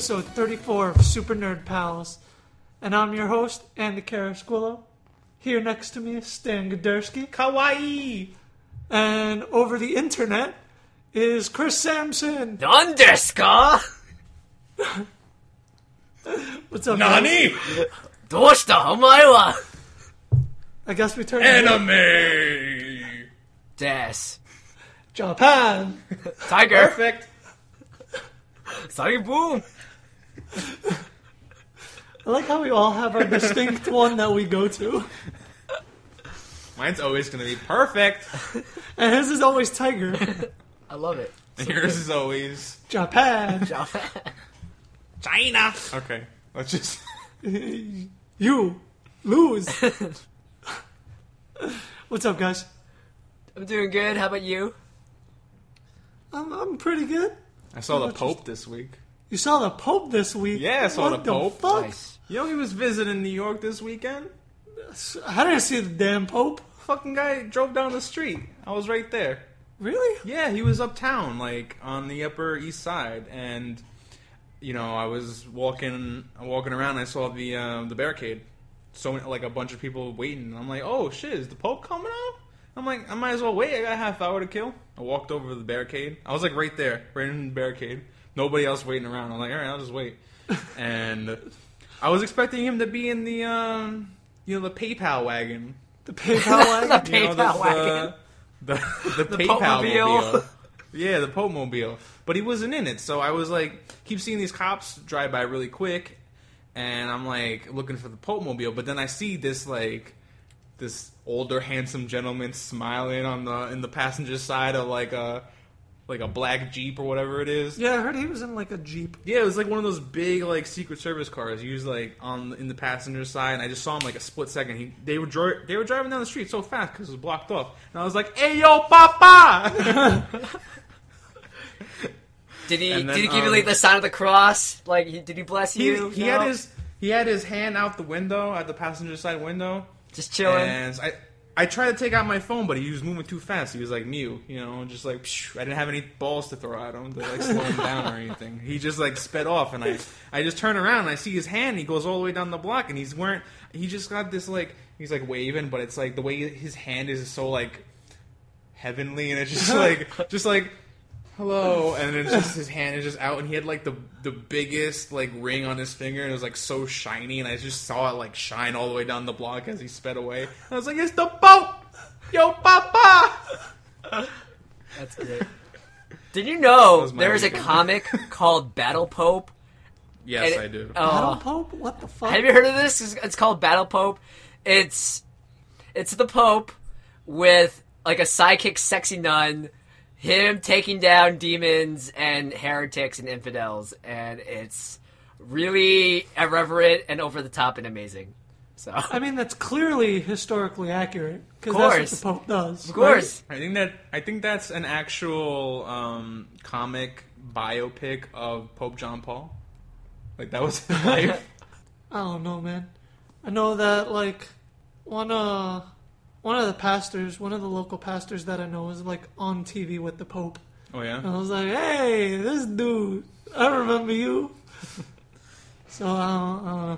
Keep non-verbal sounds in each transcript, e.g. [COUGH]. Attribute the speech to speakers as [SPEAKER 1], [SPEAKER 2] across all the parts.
[SPEAKER 1] episode 34 of Super Nerd Pals. And I'm your host, Andy Carasquillo. Here next to me is Stan Godersky.
[SPEAKER 2] Kawaii!
[SPEAKER 1] And over the internet is Chris Sampson.
[SPEAKER 3] Nandeska?
[SPEAKER 1] What's up, guys?
[SPEAKER 2] Nani!
[SPEAKER 3] どうしたお前は
[SPEAKER 1] I guess we turn
[SPEAKER 2] Anime!
[SPEAKER 3] Des.
[SPEAKER 1] Japan.
[SPEAKER 3] Tiger.
[SPEAKER 2] Perfect.
[SPEAKER 3] Sorry, boom.
[SPEAKER 1] I like how we all have our distinct one that we go to.
[SPEAKER 2] Mine's always gonna be perfect.
[SPEAKER 1] And his is always Tiger.
[SPEAKER 3] I love it.
[SPEAKER 2] And yours is always
[SPEAKER 1] Japan.
[SPEAKER 2] China. Okay, let's just. [LAUGHS]
[SPEAKER 1] You lose. What's up, guys?
[SPEAKER 3] I'm doing good. How about you?
[SPEAKER 1] I'm, I'm pretty good.
[SPEAKER 2] I saw the
[SPEAKER 1] much is-
[SPEAKER 2] Pope this week.
[SPEAKER 1] You saw the Pope this week.
[SPEAKER 2] Yeah, I saw
[SPEAKER 1] what
[SPEAKER 2] the Pope.
[SPEAKER 1] fuck?
[SPEAKER 3] Nice.
[SPEAKER 2] You know he was visiting New York this weekend.
[SPEAKER 1] How did I see the damn Pope?
[SPEAKER 2] Fucking guy drove down the street. I was right there.
[SPEAKER 1] Really?
[SPEAKER 2] Yeah, he was uptown, like on the Upper East Side, and you know, I was walking, walking around. And I saw the um, the barricade, so like a bunch of people waiting. I'm like, oh shit, is the Pope coming out? I'm like, I might as well wait. I got a half hour to kill. I walked over to the barricade. I was like right there, right in the barricade. Nobody else waiting around. I'm like, all right, I'll just wait. and I was expecting him to be in the um, you know, the PayPal wagon.
[SPEAKER 1] The PayPal [LAUGHS] wagon?
[SPEAKER 3] The
[SPEAKER 2] You know,
[SPEAKER 3] PayPal wagon.
[SPEAKER 2] The, the, [LAUGHS] the,
[SPEAKER 3] The
[SPEAKER 2] PayPal
[SPEAKER 3] Pope-mobile.
[SPEAKER 2] mobile. Yeah, the Pope mobile. But he wasn't in it, so I was like, keep seeing these cops drive by really quick, and I'm like looking for the Pope mobile. But then I see this like this older, handsome gentleman smiling on the in the passenger side of like a like a black Jeep or whatever it is.
[SPEAKER 1] Yeah, I heard he was in like a Jeep.
[SPEAKER 2] Yeah, it was like one of those big like Secret Service cars used like on in the passenger side, and I just saw him like a split second. He they were dri- they were driving down the street so fast because it was blocked off, and I was like, "Hey yo, papa!" [LAUGHS]
[SPEAKER 3] Did he
[SPEAKER 2] then,
[SPEAKER 3] did he give you
[SPEAKER 2] um,
[SPEAKER 3] like the sign of the cross? Like he- did he bless
[SPEAKER 2] he
[SPEAKER 3] you?
[SPEAKER 2] he
[SPEAKER 3] No?
[SPEAKER 2] had his he had his hand out the window at the passenger side window,
[SPEAKER 3] just chilling.
[SPEAKER 2] and I. I tried to take out my phone, but he was moving too fast. He was like Mew, you know, just like psh, I didn't have any balls to throw at him to like slow him down or anything. He just like sped off, and I I just turn around and I see his hand. He goes all the way down the block, and he's wearing. He just got this like he's like waving, but it's like the way his hand is so like heavenly, and it's just [LAUGHS] like just like hello, and then it's just his hand is just out, and he had like the the biggest like ring on his finger, and it was like so shiny, and I just saw it like shine all the way down the block as he sped away. And I was like, it's the boat, yo, papa.
[SPEAKER 3] That's great. Did you know
[SPEAKER 2] was my
[SPEAKER 3] there is a
[SPEAKER 2] weekend.
[SPEAKER 3] comic called Battle Pope?
[SPEAKER 2] Yes,
[SPEAKER 3] And-
[SPEAKER 2] I do. Oh.
[SPEAKER 1] Battle
[SPEAKER 3] Oh,
[SPEAKER 1] Pope? What the fuck?
[SPEAKER 3] have you heard of this? It's- It's called Battle Pope. It's it's the Pope with like a sidekick, sexy nun, him taking down demons and heretics and infidels, and it's really irreverent and over the top and amazing. So
[SPEAKER 1] I mean, that's clearly historically accurate. Because that's what the Pope does.
[SPEAKER 3] of course,
[SPEAKER 2] I think that I think that's an actual um, comic biopic of Pope John Paul. Like that was his [LAUGHS] life.
[SPEAKER 1] I don't know, man. I know that, like, one, uh, one of the pastors, one of the local pastors that I know is, like, on TV with the Pope.
[SPEAKER 2] oh yeah.
[SPEAKER 1] And I was like, hey, this dude, I remember you. [LAUGHS] so, uh, uh,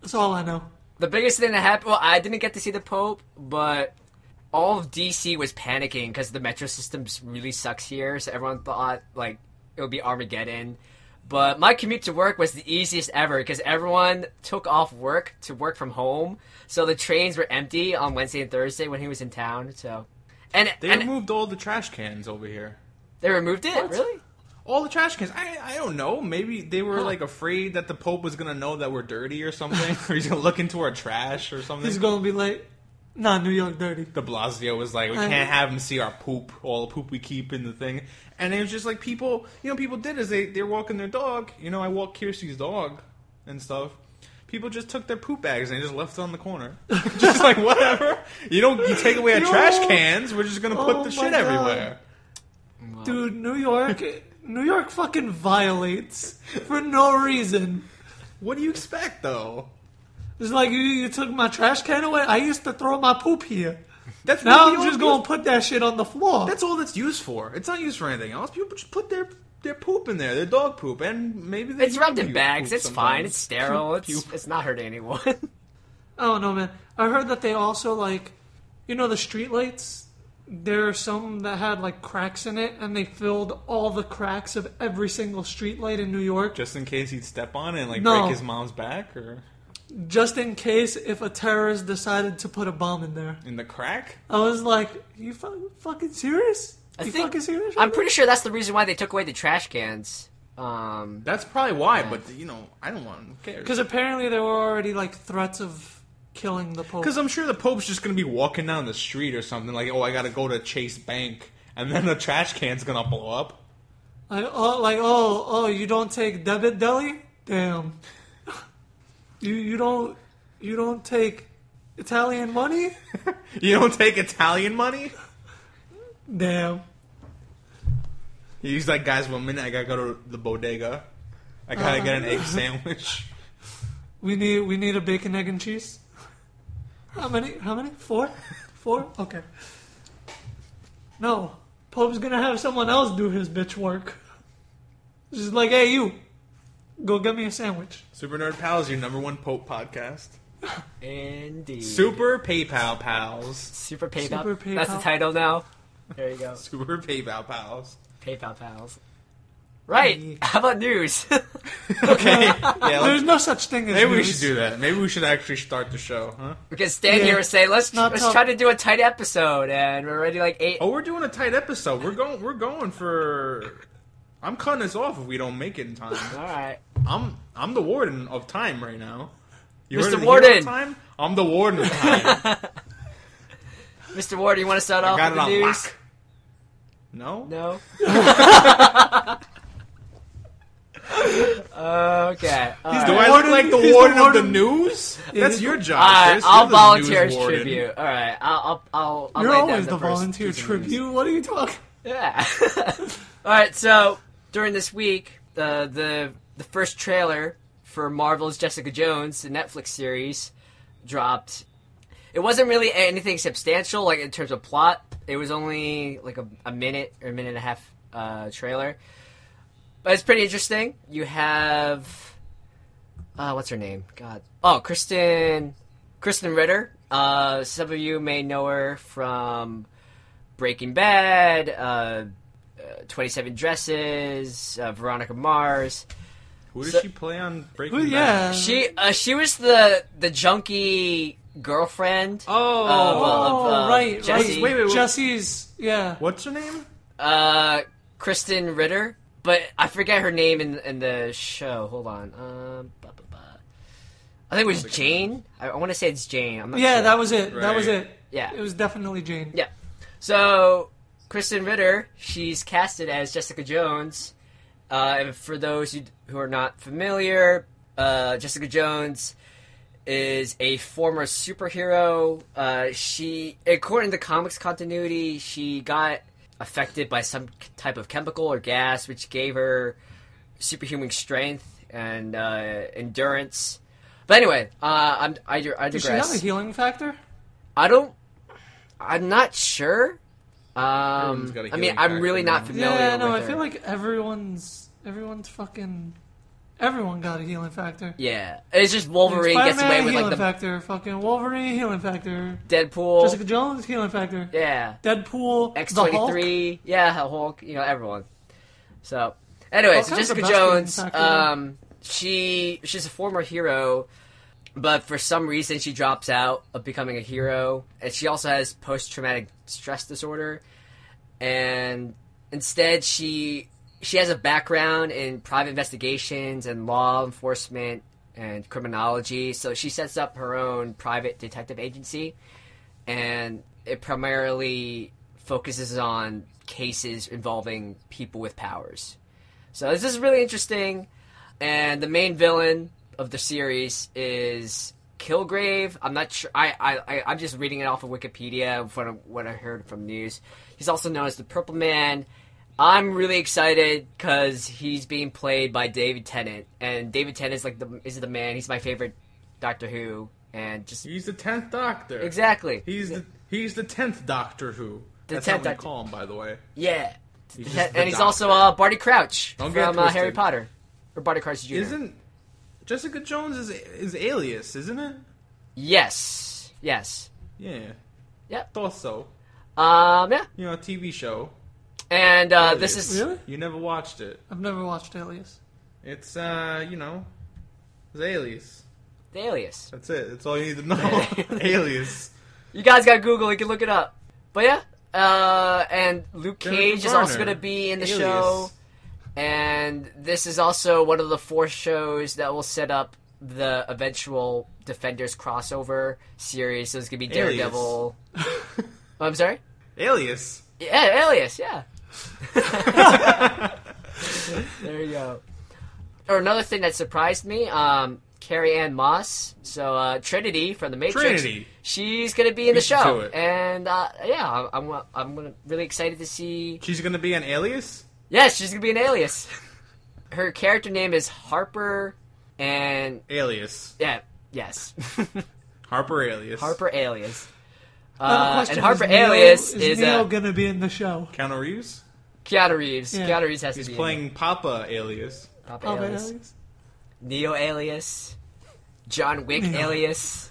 [SPEAKER 1] that's all I know.
[SPEAKER 3] the biggest thing that happened. Well, I didn't get to see the Pope, but all of DC was panicking because the metro system really sucks here. So everyone thought like it would be Armageddon. But my commute to work was the easiest ever because everyone took off work to work from home. So the trains were empty on Wednesday and Thursday when he was in town. So, and
[SPEAKER 2] They
[SPEAKER 3] and
[SPEAKER 2] removed all the trash cans over here.
[SPEAKER 3] they removed it. Really?
[SPEAKER 2] All the trash cans. I I don't know. Maybe they were like afraid that the Pope was gonna know that we're dirty or something, [LAUGHS] or he's gonna look into our trash or something.
[SPEAKER 1] He's gonna be like, nah, New York dirty.
[SPEAKER 2] De Blasio was like, we
[SPEAKER 1] I-
[SPEAKER 2] can't have him see our poop, all the poop we keep in the thing. And it was just like people, you know, people did is they they're walking their dog. You know, I walk Kiersey's dog and stuff. People just took their poop bags and they just left it on the corner, [LAUGHS] just like whatever. You don't you take away our
[SPEAKER 1] Yo.
[SPEAKER 2] trash cans, we're just gonna put
[SPEAKER 1] Oh
[SPEAKER 2] the shit
[SPEAKER 1] God.
[SPEAKER 2] everywhere.
[SPEAKER 1] Dude, New York, [LAUGHS] New York fucking violates for no reason.
[SPEAKER 2] What do you expect though?
[SPEAKER 1] It's like you, you took my trash can away. I used to throw my poop here.
[SPEAKER 2] That's
[SPEAKER 1] Now
[SPEAKER 2] what we
[SPEAKER 1] I'm just going to put that shit on the floor.
[SPEAKER 2] That's all that's used for. It's not used for anything else. People just put their their poop in there, their dog poop, and maybe they
[SPEAKER 3] It's wrapped in bags. It's
[SPEAKER 2] sometimes.
[SPEAKER 3] fine. [LAUGHS] It's sterile. It's
[SPEAKER 2] Puke.
[SPEAKER 3] it's not hurting anyone.
[SPEAKER 1] oh don't man. I heard that they also like, you know, the streetlights. There are some that had like cracks in it, and they filled all the cracks of every single streetlight in New York,
[SPEAKER 2] just in case he'd step on it and like
[SPEAKER 1] No.
[SPEAKER 2] break his mom's back or
[SPEAKER 1] just in case if a terrorist decided to put a bomb in there.
[SPEAKER 2] in the crack.
[SPEAKER 1] I was like, "You fu- fucking serious?
[SPEAKER 3] I
[SPEAKER 1] you
[SPEAKER 3] think-
[SPEAKER 1] fucking serious?"
[SPEAKER 3] I'm pretty sure that's the reason why they took away the trash cans. Um,
[SPEAKER 2] That's probably why. But you know, I don't want. to care.
[SPEAKER 1] because apparently there were already like threats of killing the pope.
[SPEAKER 2] Because I'm sure the Pope's just gonna be walking down the street or something like, oh, I gotta go to Chase Bank, and then the trash can's gonna blow up.
[SPEAKER 1] Like, oh, like, oh, oh, you don't take debit deli? Damn. You you don't you don't take Italian money? [LAUGHS]
[SPEAKER 2] You don't take Italian money.
[SPEAKER 1] Damn.
[SPEAKER 2] He's like, guys, one minute, I gotta go to the bodega. I gotta get an egg
[SPEAKER 1] Uh.
[SPEAKER 2] sandwich. [LAUGHS]
[SPEAKER 1] We need we need a bacon egg and cheese. How many? How many? Four? Four? Okay. No, Pope's gonna have someone else do his bitch work. Just like, hey, you, go get me a sandwich.
[SPEAKER 2] Super Nerd Pals, your number one Pope podcast. [LAUGHS]
[SPEAKER 3] indeed.
[SPEAKER 2] Super PayPal Pals.
[SPEAKER 3] Super PayPal.
[SPEAKER 1] Super
[SPEAKER 3] That's the title now. There you go. [LAUGHS]
[SPEAKER 2] Super PayPal Pals.
[SPEAKER 3] PayPal pals. Right. How about news? [LAUGHS]
[SPEAKER 2] Okay. Yeah,
[SPEAKER 1] There's
[SPEAKER 2] let's,
[SPEAKER 1] no such thing as
[SPEAKER 2] maybe we
[SPEAKER 1] news.
[SPEAKER 2] should do that. Maybe we should actually start the show, huh?
[SPEAKER 3] because Stan
[SPEAKER 1] Yeah.
[SPEAKER 3] here and say, let's
[SPEAKER 1] Not
[SPEAKER 3] let's
[SPEAKER 1] tough.
[SPEAKER 3] try to do a tight episode, and we're already like eight.
[SPEAKER 2] Oh, we're doing a tight episode. We're going. We're going for. I'm cutting this off if we don't make it in time. [LAUGHS]
[SPEAKER 3] All right.
[SPEAKER 2] I'm I'm the warden of time right now. You
[SPEAKER 3] Mr.
[SPEAKER 2] heard the
[SPEAKER 3] Warden.
[SPEAKER 2] of time? I'm the warden of time. [LAUGHS]
[SPEAKER 3] Mr. Warden, you want to start
[SPEAKER 2] I
[SPEAKER 3] off
[SPEAKER 2] got
[SPEAKER 3] with
[SPEAKER 2] it
[SPEAKER 3] the
[SPEAKER 2] on
[SPEAKER 3] news?
[SPEAKER 2] lock. No.
[SPEAKER 3] No. [LAUGHS] okay. all
[SPEAKER 1] He's
[SPEAKER 2] Do
[SPEAKER 1] the
[SPEAKER 3] right.
[SPEAKER 2] I look
[SPEAKER 1] warden-
[SPEAKER 2] like the
[SPEAKER 1] he's the
[SPEAKER 2] warden, of the news? That's your job.
[SPEAKER 3] All right, I'll volunteer as tribute. All right, I'll I'll I'll, I'll
[SPEAKER 1] You're always the
[SPEAKER 3] first
[SPEAKER 1] volunteer
[SPEAKER 3] piece of news.
[SPEAKER 1] tribute. What are you talking?
[SPEAKER 3] Yeah. All right. So during this week, the the the first trailer for Marvel's Jessica Jones, the Netflix series, dropped. It wasn't really anything substantial, like in terms of plot. It was only like a, a minute or a minute and a half uh, trailer, but it's pretty interesting. You have, uh, what's her name? God, oh, Krysten, Krysten Ritter. Uh, some of you may know her from Breaking Bad, uh, uh, Twenty Seven Dresses, uh, Veronica Mars.
[SPEAKER 2] Who does
[SPEAKER 3] So-
[SPEAKER 2] she play on Breaking
[SPEAKER 1] Well,
[SPEAKER 2] Bad?
[SPEAKER 1] yeah.
[SPEAKER 3] She uh, she was the the junkie girlfriend.
[SPEAKER 2] Oh,
[SPEAKER 3] Of,
[SPEAKER 1] Oh,
[SPEAKER 3] uh,
[SPEAKER 1] right,
[SPEAKER 3] Jesse-
[SPEAKER 1] right.
[SPEAKER 2] Wait, wait, wait.
[SPEAKER 1] Jesse's, yeah.
[SPEAKER 2] what's her name?
[SPEAKER 3] Uh, Krysten Ritter, but I forget her name in in the show. Hold on. Um. I think it was Jane. I, I want to say it's Jane. I'm not
[SPEAKER 1] Yeah,
[SPEAKER 3] sure.
[SPEAKER 1] that was it. That was it.
[SPEAKER 3] Yeah.
[SPEAKER 1] It was definitely Jane.
[SPEAKER 3] Yeah. So, Krysten Ritter, she's casted as Jessica Jones. Uh, and for those who, are not familiar, uh, Jessica Jones is a former superhero. Uh, she, according to comics continuity, she got affected by some type of chemical or gas, which gave her superhuman strength and uh, endurance. But anyway, uh, I'm, I, I
[SPEAKER 1] Does she have a healing factor?
[SPEAKER 3] I don't. I'm not sure.
[SPEAKER 2] Everyone's
[SPEAKER 3] Um,
[SPEAKER 2] got a
[SPEAKER 3] I mean, I'm really not
[SPEAKER 2] now.
[SPEAKER 3] familiar.
[SPEAKER 1] Yeah, no,
[SPEAKER 3] with
[SPEAKER 1] I feel like everyone's everyone's fucking everyone got a healing factor.
[SPEAKER 3] yeah, it's just Wolverine gets away with
[SPEAKER 1] healing
[SPEAKER 3] like the
[SPEAKER 1] factor. Fucking Wolverine healing factor.
[SPEAKER 3] Deadpool.
[SPEAKER 1] Jessica Jones healing factor.
[SPEAKER 3] yeah,
[SPEAKER 1] Deadpool.
[SPEAKER 3] X
[SPEAKER 1] the
[SPEAKER 3] twenty
[SPEAKER 1] Hulk.
[SPEAKER 3] three. Yeah, Hulk. You know everyone. So, anyway, so Jessica Jones. Um, she she's a former hero, but for some reason she drops out of becoming a hero, and she also has post traumatic stress disorder, and instead she she has a background in private investigations and law enforcement and criminology. So she sets up her own private detective agency. And it primarily focuses on cases involving people with powers. So this is really interesting. And the main villain of the series is Kilgrave. I'm not sure. I, I, I I'm just reading it off of Wikipedia from what I heard from news. He's also known as the Purple Man. I'm really excited because he's being played by David Tennant, and David Tennant is like the is the man. He's my favorite Doctor Who, and just
[SPEAKER 2] He's the tenth Doctor.
[SPEAKER 3] exactly.
[SPEAKER 2] He's the He's the tenth Doctor Who.
[SPEAKER 3] The
[SPEAKER 2] That's
[SPEAKER 3] 10th
[SPEAKER 2] how we
[SPEAKER 3] Doctor.
[SPEAKER 2] call him, by the way.
[SPEAKER 3] Yeah.
[SPEAKER 2] He's just
[SPEAKER 3] and
[SPEAKER 2] the
[SPEAKER 3] he's
[SPEAKER 2] Doctor.
[SPEAKER 3] also uh, Barty Crouch
[SPEAKER 2] Don't
[SPEAKER 3] from uh. Harry Potter. Or Barty Crouch Jr.
[SPEAKER 2] Isn't Jessica Jones is is Alias, isn't it?
[SPEAKER 3] Yes. Yes.
[SPEAKER 2] Yeah.
[SPEAKER 3] Yep.
[SPEAKER 2] Thought so.
[SPEAKER 3] Um, yeah.
[SPEAKER 2] You know, a TV show.
[SPEAKER 3] And uh, this is.
[SPEAKER 1] Really?
[SPEAKER 2] You never watched it.
[SPEAKER 1] I've never watched Alias.
[SPEAKER 2] It's uh, you know, it's Alias.
[SPEAKER 3] The Alias.
[SPEAKER 2] That's it. That's all you need to [LAUGHS] know. Alias.
[SPEAKER 3] You guys got Google. You can look it up. But yeah. Uh, and Luke
[SPEAKER 2] Jennifer
[SPEAKER 3] Cage is also going to be in the
[SPEAKER 2] Alias.
[SPEAKER 3] show. And this is also one of the four shows that will set up the eventual Defenders crossover series. So it's going to be Daredevil. Oh, I'm sorry?
[SPEAKER 2] Alias.
[SPEAKER 3] Yeah, Alias, yeah. [LAUGHS] there you go. Or another thing that surprised me, um, Carrie Ann Moss, so uh, Trinity from the Matrix.
[SPEAKER 2] Trinity.
[SPEAKER 3] She's gonna be in
[SPEAKER 2] We
[SPEAKER 3] the show, and uh, yeah, I'm I'm, I'm really excited to see.
[SPEAKER 2] She's gonna be an Alias.
[SPEAKER 3] Yes, she's gonna be an Alias. Her character name is Harper, and
[SPEAKER 2] Alias.
[SPEAKER 3] yeah, yes, [LAUGHS]
[SPEAKER 2] Harper Alias.
[SPEAKER 3] Harper Alias.
[SPEAKER 1] I
[SPEAKER 3] Uh,
[SPEAKER 1] question.
[SPEAKER 3] and Harper
[SPEAKER 1] is Neo,
[SPEAKER 3] Alias
[SPEAKER 1] is,
[SPEAKER 3] is
[SPEAKER 1] Neo
[SPEAKER 3] uh,
[SPEAKER 1] gonna be in the show?
[SPEAKER 2] Keanu Reeves.
[SPEAKER 3] Keanu Reeves.
[SPEAKER 1] Yeah.
[SPEAKER 3] Keanu Reeves has
[SPEAKER 2] He's
[SPEAKER 3] to be He's
[SPEAKER 2] playing Papa Alias.
[SPEAKER 3] in it. Papa
[SPEAKER 1] Oh,
[SPEAKER 3] Alias.
[SPEAKER 1] Alias.
[SPEAKER 3] Neo alias, John Wick
[SPEAKER 1] Neo.
[SPEAKER 3] alias.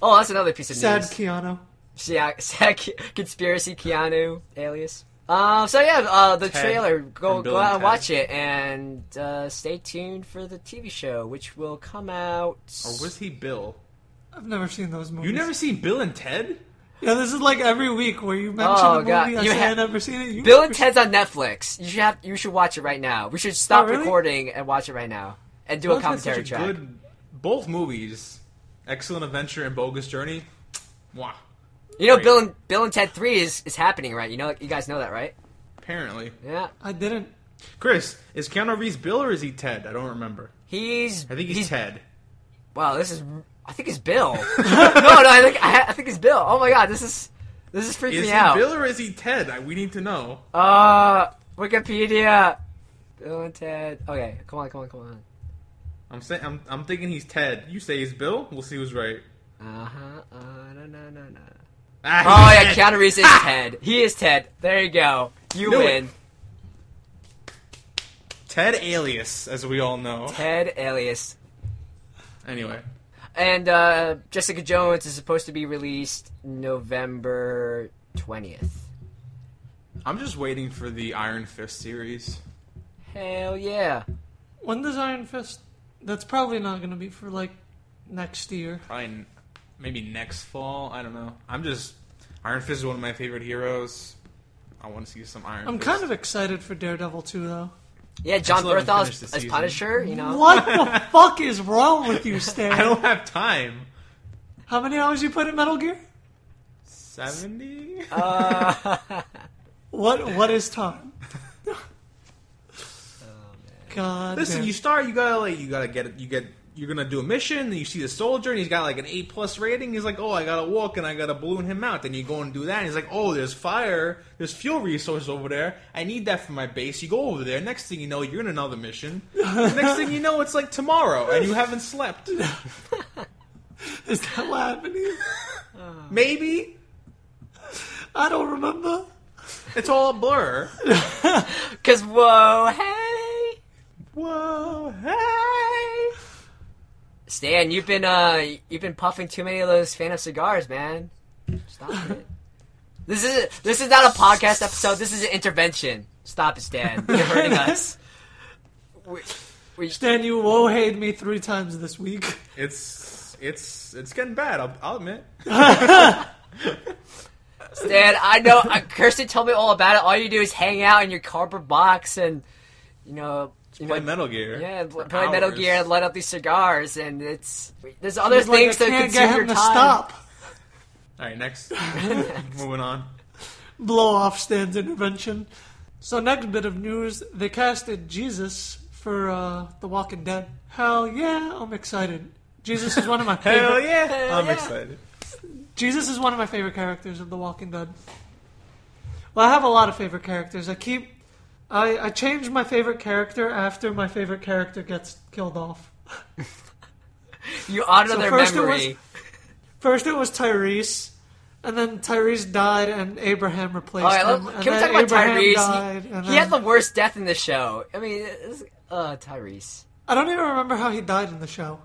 [SPEAKER 3] Oh, that's another piece of
[SPEAKER 1] Sad
[SPEAKER 3] news.
[SPEAKER 1] Keanu.
[SPEAKER 3] Yeah, [LAUGHS] sad Ke- conspiracy Keanu alias. Uh, so yeah, uh, the
[SPEAKER 2] Ted
[SPEAKER 3] trailer. Go go
[SPEAKER 2] and
[SPEAKER 3] out and
[SPEAKER 2] Ted.
[SPEAKER 3] watch it, and uh, stay tuned for the TV show, which will come out.
[SPEAKER 2] Or was he Bill?
[SPEAKER 1] I've never seen those movies.
[SPEAKER 2] You never seen Bill and Ted?
[SPEAKER 1] Yeah, this is like every week where you mention
[SPEAKER 3] Oh,
[SPEAKER 1] a movie.
[SPEAKER 3] God.
[SPEAKER 1] I
[SPEAKER 3] You
[SPEAKER 1] say
[SPEAKER 3] ha-
[SPEAKER 1] I've never seen it. You
[SPEAKER 3] Bill
[SPEAKER 1] never
[SPEAKER 3] and Ted's on Netflix. You should have. You should watch it right now. We should stop
[SPEAKER 1] Oh, really?
[SPEAKER 3] recording and watch it right now, and do
[SPEAKER 2] Bill
[SPEAKER 3] a
[SPEAKER 2] and Ted's such
[SPEAKER 3] commentary track.
[SPEAKER 2] Good, both movies, Excellent Adventure and Bogus Journey. Mwah.
[SPEAKER 3] You know, Bill and Bill and Ted Three is is happening, right? You know, you guys know that, right?
[SPEAKER 2] Apparently,
[SPEAKER 3] Yeah.
[SPEAKER 1] I didn't.
[SPEAKER 2] Chris is Keanu Reeves Bill or is he Ted? I don't remember.
[SPEAKER 3] He's.
[SPEAKER 2] I think he's, Ted.
[SPEAKER 3] Wow, this is. I think it's Bill. [LAUGHS] no, no, I think I, I think it's Bill. Oh my god, this is this is freaking me out.
[SPEAKER 2] Is
[SPEAKER 3] me
[SPEAKER 2] he
[SPEAKER 3] out.
[SPEAKER 2] Bill or is he Ted? I- We need to know.
[SPEAKER 3] Uh, Wikipedia. Bill and Ted. Okay, come on, come on, come on.
[SPEAKER 2] I'm saying I'm, I'm thinking he's Ted. You say he's Bill. We'll see who's right.
[SPEAKER 3] Uh huh. Uh, no, no, no, no.
[SPEAKER 2] Ah, [LAUGHS]
[SPEAKER 3] Oh yeah,
[SPEAKER 2] Ted.
[SPEAKER 3] Keanu Reeves is [LAUGHS] Ted. He is Ted. There you go. You
[SPEAKER 2] Knew it.
[SPEAKER 3] win.
[SPEAKER 2] Ted Alias, as we all know.
[SPEAKER 3] Ted alias.
[SPEAKER 2] Anyway,
[SPEAKER 3] And uh, Jessica Jones is supposed to be released November twentieth.
[SPEAKER 2] I'm just waiting for the Iron Fist series.
[SPEAKER 3] Hell yeah.
[SPEAKER 1] When does Iron Fist? That's probably not going to be for like next year.
[SPEAKER 2] Probably n- maybe next fall. I don't know. I'm just Iron Fist is one of my favorite heroes. I want to see some Iron.
[SPEAKER 1] I'm
[SPEAKER 2] Fist.
[SPEAKER 1] kind of excited for Daredevil too, though.
[SPEAKER 3] Yeah, John
[SPEAKER 2] still Bernthal
[SPEAKER 3] as, as. Punisher. You know.
[SPEAKER 1] What the [LAUGHS] fuck is wrong with you, Stan?
[SPEAKER 2] I don't have time.
[SPEAKER 1] How many hours you put in Metal Gear?
[SPEAKER 2] Seventy.
[SPEAKER 3] Uh, [LAUGHS]
[SPEAKER 1] What What is time? [LAUGHS] God.
[SPEAKER 2] Listen,
[SPEAKER 1] damn.
[SPEAKER 2] you start. You gotta like. You gotta get. You get. You're gonna do a mission. And you see the soldier, and he's got like an A plus rating. He's like, "Oh, I gotta walk, and I gotta balloon him out." Then you go and do that. And he's like, "Oh, there's fire. There's fuel resources over there. I need that for my base." You go over there. Next thing you know, you're in another mission. Next thing you know, it's like tomorrow, and you haven't slept. [LAUGHS]
[SPEAKER 1] Is that what happened here?
[SPEAKER 2] Maybe
[SPEAKER 1] I don't remember.
[SPEAKER 2] it's all a blur. [LAUGHS]
[SPEAKER 3] Cause whoa, hey,
[SPEAKER 2] Whoa, hey!
[SPEAKER 3] Stan, you've been uh, you've been puffing too many of those Phantom cigars, man. Stop [LAUGHS] it. This is this is not a podcast episode. This is an intervention. Stop it, Stan. You're hurting [LAUGHS] us. We, we,
[SPEAKER 1] Stan, you woe-hayed me three times this week.
[SPEAKER 2] It's it's it's getting bad. I'll, I'll admit. [LAUGHS]
[SPEAKER 3] Stan, I know. Uh, Kirsten told me all about it. All you do is hang out in your cardboard box and you know. You
[SPEAKER 2] Play
[SPEAKER 3] know,
[SPEAKER 2] Metal Gear.
[SPEAKER 3] Yeah,
[SPEAKER 2] for
[SPEAKER 3] play Metal. Gear and light up these cigars, and it's there's other
[SPEAKER 1] He's like,
[SPEAKER 3] things
[SPEAKER 1] I
[SPEAKER 3] that
[SPEAKER 1] can't get him
[SPEAKER 3] your
[SPEAKER 1] to
[SPEAKER 3] time.
[SPEAKER 1] stop.
[SPEAKER 2] All right, next. [LAUGHS] [LAUGHS] Moving on.
[SPEAKER 1] Blow off Stan's intervention. So next bit of news: they casted Jesus for uh, The Walking Dead. Hell yeah, I'm excited. Jesus is one of my [LAUGHS] favorite.
[SPEAKER 2] Hell yeah!
[SPEAKER 3] Hell
[SPEAKER 2] I'm
[SPEAKER 3] yeah.
[SPEAKER 2] excited.
[SPEAKER 1] Jesus is one of my favorite characters of The Walking Dead. Well, I have a lot of favorite characters. I keep, I, I change my favorite character after my favorite character gets killed off. [LAUGHS]
[SPEAKER 3] You honor
[SPEAKER 1] So
[SPEAKER 3] their
[SPEAKER 1] first it
[SPEAKER 3] memory.
[SPEAKER 1] was- First it was Tyrese, and then Tyrese died, and Abraham replaced
[SPEAKER 3] yeah,
[SPEAKER 1] him.
[SPEAKER 3] can we talk about
[SPEAKER 1] Abraham
[SPEAKER 3] Tyrese?
[SPEAKER 1] Died,
[SPEAKER 3] he, he
[SPEAKER 1] then-
[SPEAKER 3] had the worst death in the show. I mean, uh, Tyrese.
[SPEAKER 1] I don't even remember how he died in the show.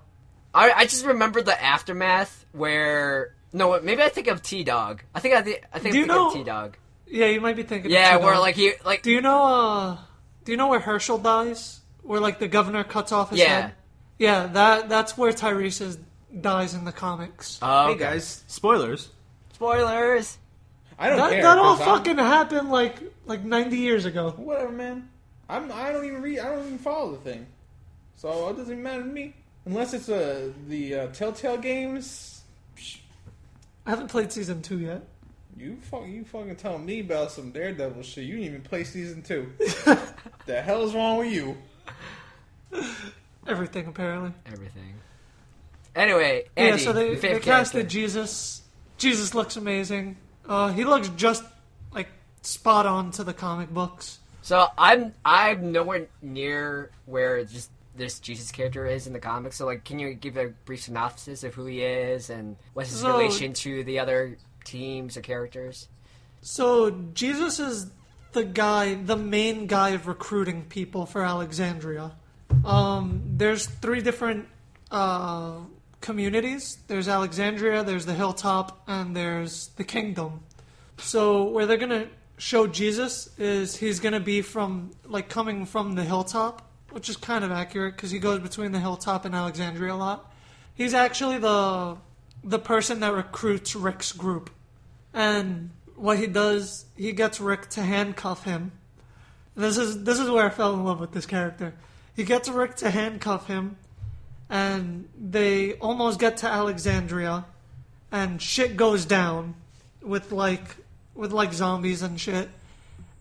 [SPEAKER 3] I, I just remember the aftermath where no, maybe I think of T Dog. I think I think I think I think
[SPEAKER 1] know-
[SPEAKER 3] of T Dog.
[SPEAKER 1] Yeah, you might be thinking.
[SPEAKER 3] Yeah, where like he like
[SPEAKER 1] Do you know? uh Do you know where Hershel dies? Where like the governor cuts off his
[SPEAKER 3] Yeah.
[SPEAKER 1] head. Yeah, that that's where Tyrese is, dies in the comics.
[SPEAKER 3] oh,
[SPEAKER 2] Hey
[SPEAKER 3] okay.
[SPEAKER 2] guys, spoilers.
[SPEAKER 3] spoilers.
[SPEAKER 2] I don't
[SPEAKER 1] that
[SPEAKER 2] care.
[SPEAKER 1] that all
[SPEAKER 2] 'cause I'm-
[SPEAKER 1] fucking happened like like ninety years ago.
[SPEAKER 2] Whatever, man. I'm. I don't even read. I don't even follow the thing, so it doesn't matter to me unless it's uh, the uh, Telltale games.
[SPEAKER 1] I haven't played season two yet.
[SPEAKER 2] You fuck. You fucking telling me about some Daredevil shit. You didn't even play season two. [LAUGHS] the hell's wrong with you?
[SPEAKER 1] Everything apparently.
[SPEAKER 3] Everything. Anyway, Andy,
[SPEAKER 1] yeah, so they,
[SPEAKER 3] your
[SPEAKER 1] they casted
[SPEAKER 3] character.
[SPEAKER 1] Jesus. Jesus looks amazing. Uh, he looks just like spot on to the comic books.
[SPEAKER 3] So I'm I'm nowhere near where just this Jesus character is in the comics. So like, can you give a brief synopsis of who he is and what's his
[SPEAKER 1] So-
[SPEAKER 3] relation to the other teams or characters?
[SPEAKER 1] So Jesus is the guy, the main guy of recruiting people for Alexandria. Um, there's three different uh, communities. There's Alexandria, there's the hilltop, and there's the kingdom. So where they're gonna show Jesus is he's gonna be from like coming from the hilltop, which is kind of accurate because he goes between the hilltop and Alexandria a lot. He's actually the the person that recruits Rick's group. And what he does, he gets Rick to handcuff him. This is this is where I fell in love with this character. He gets Rick to handcuff him, and they almost get to Alexandria, and shit goes down with like with like zombies and shit.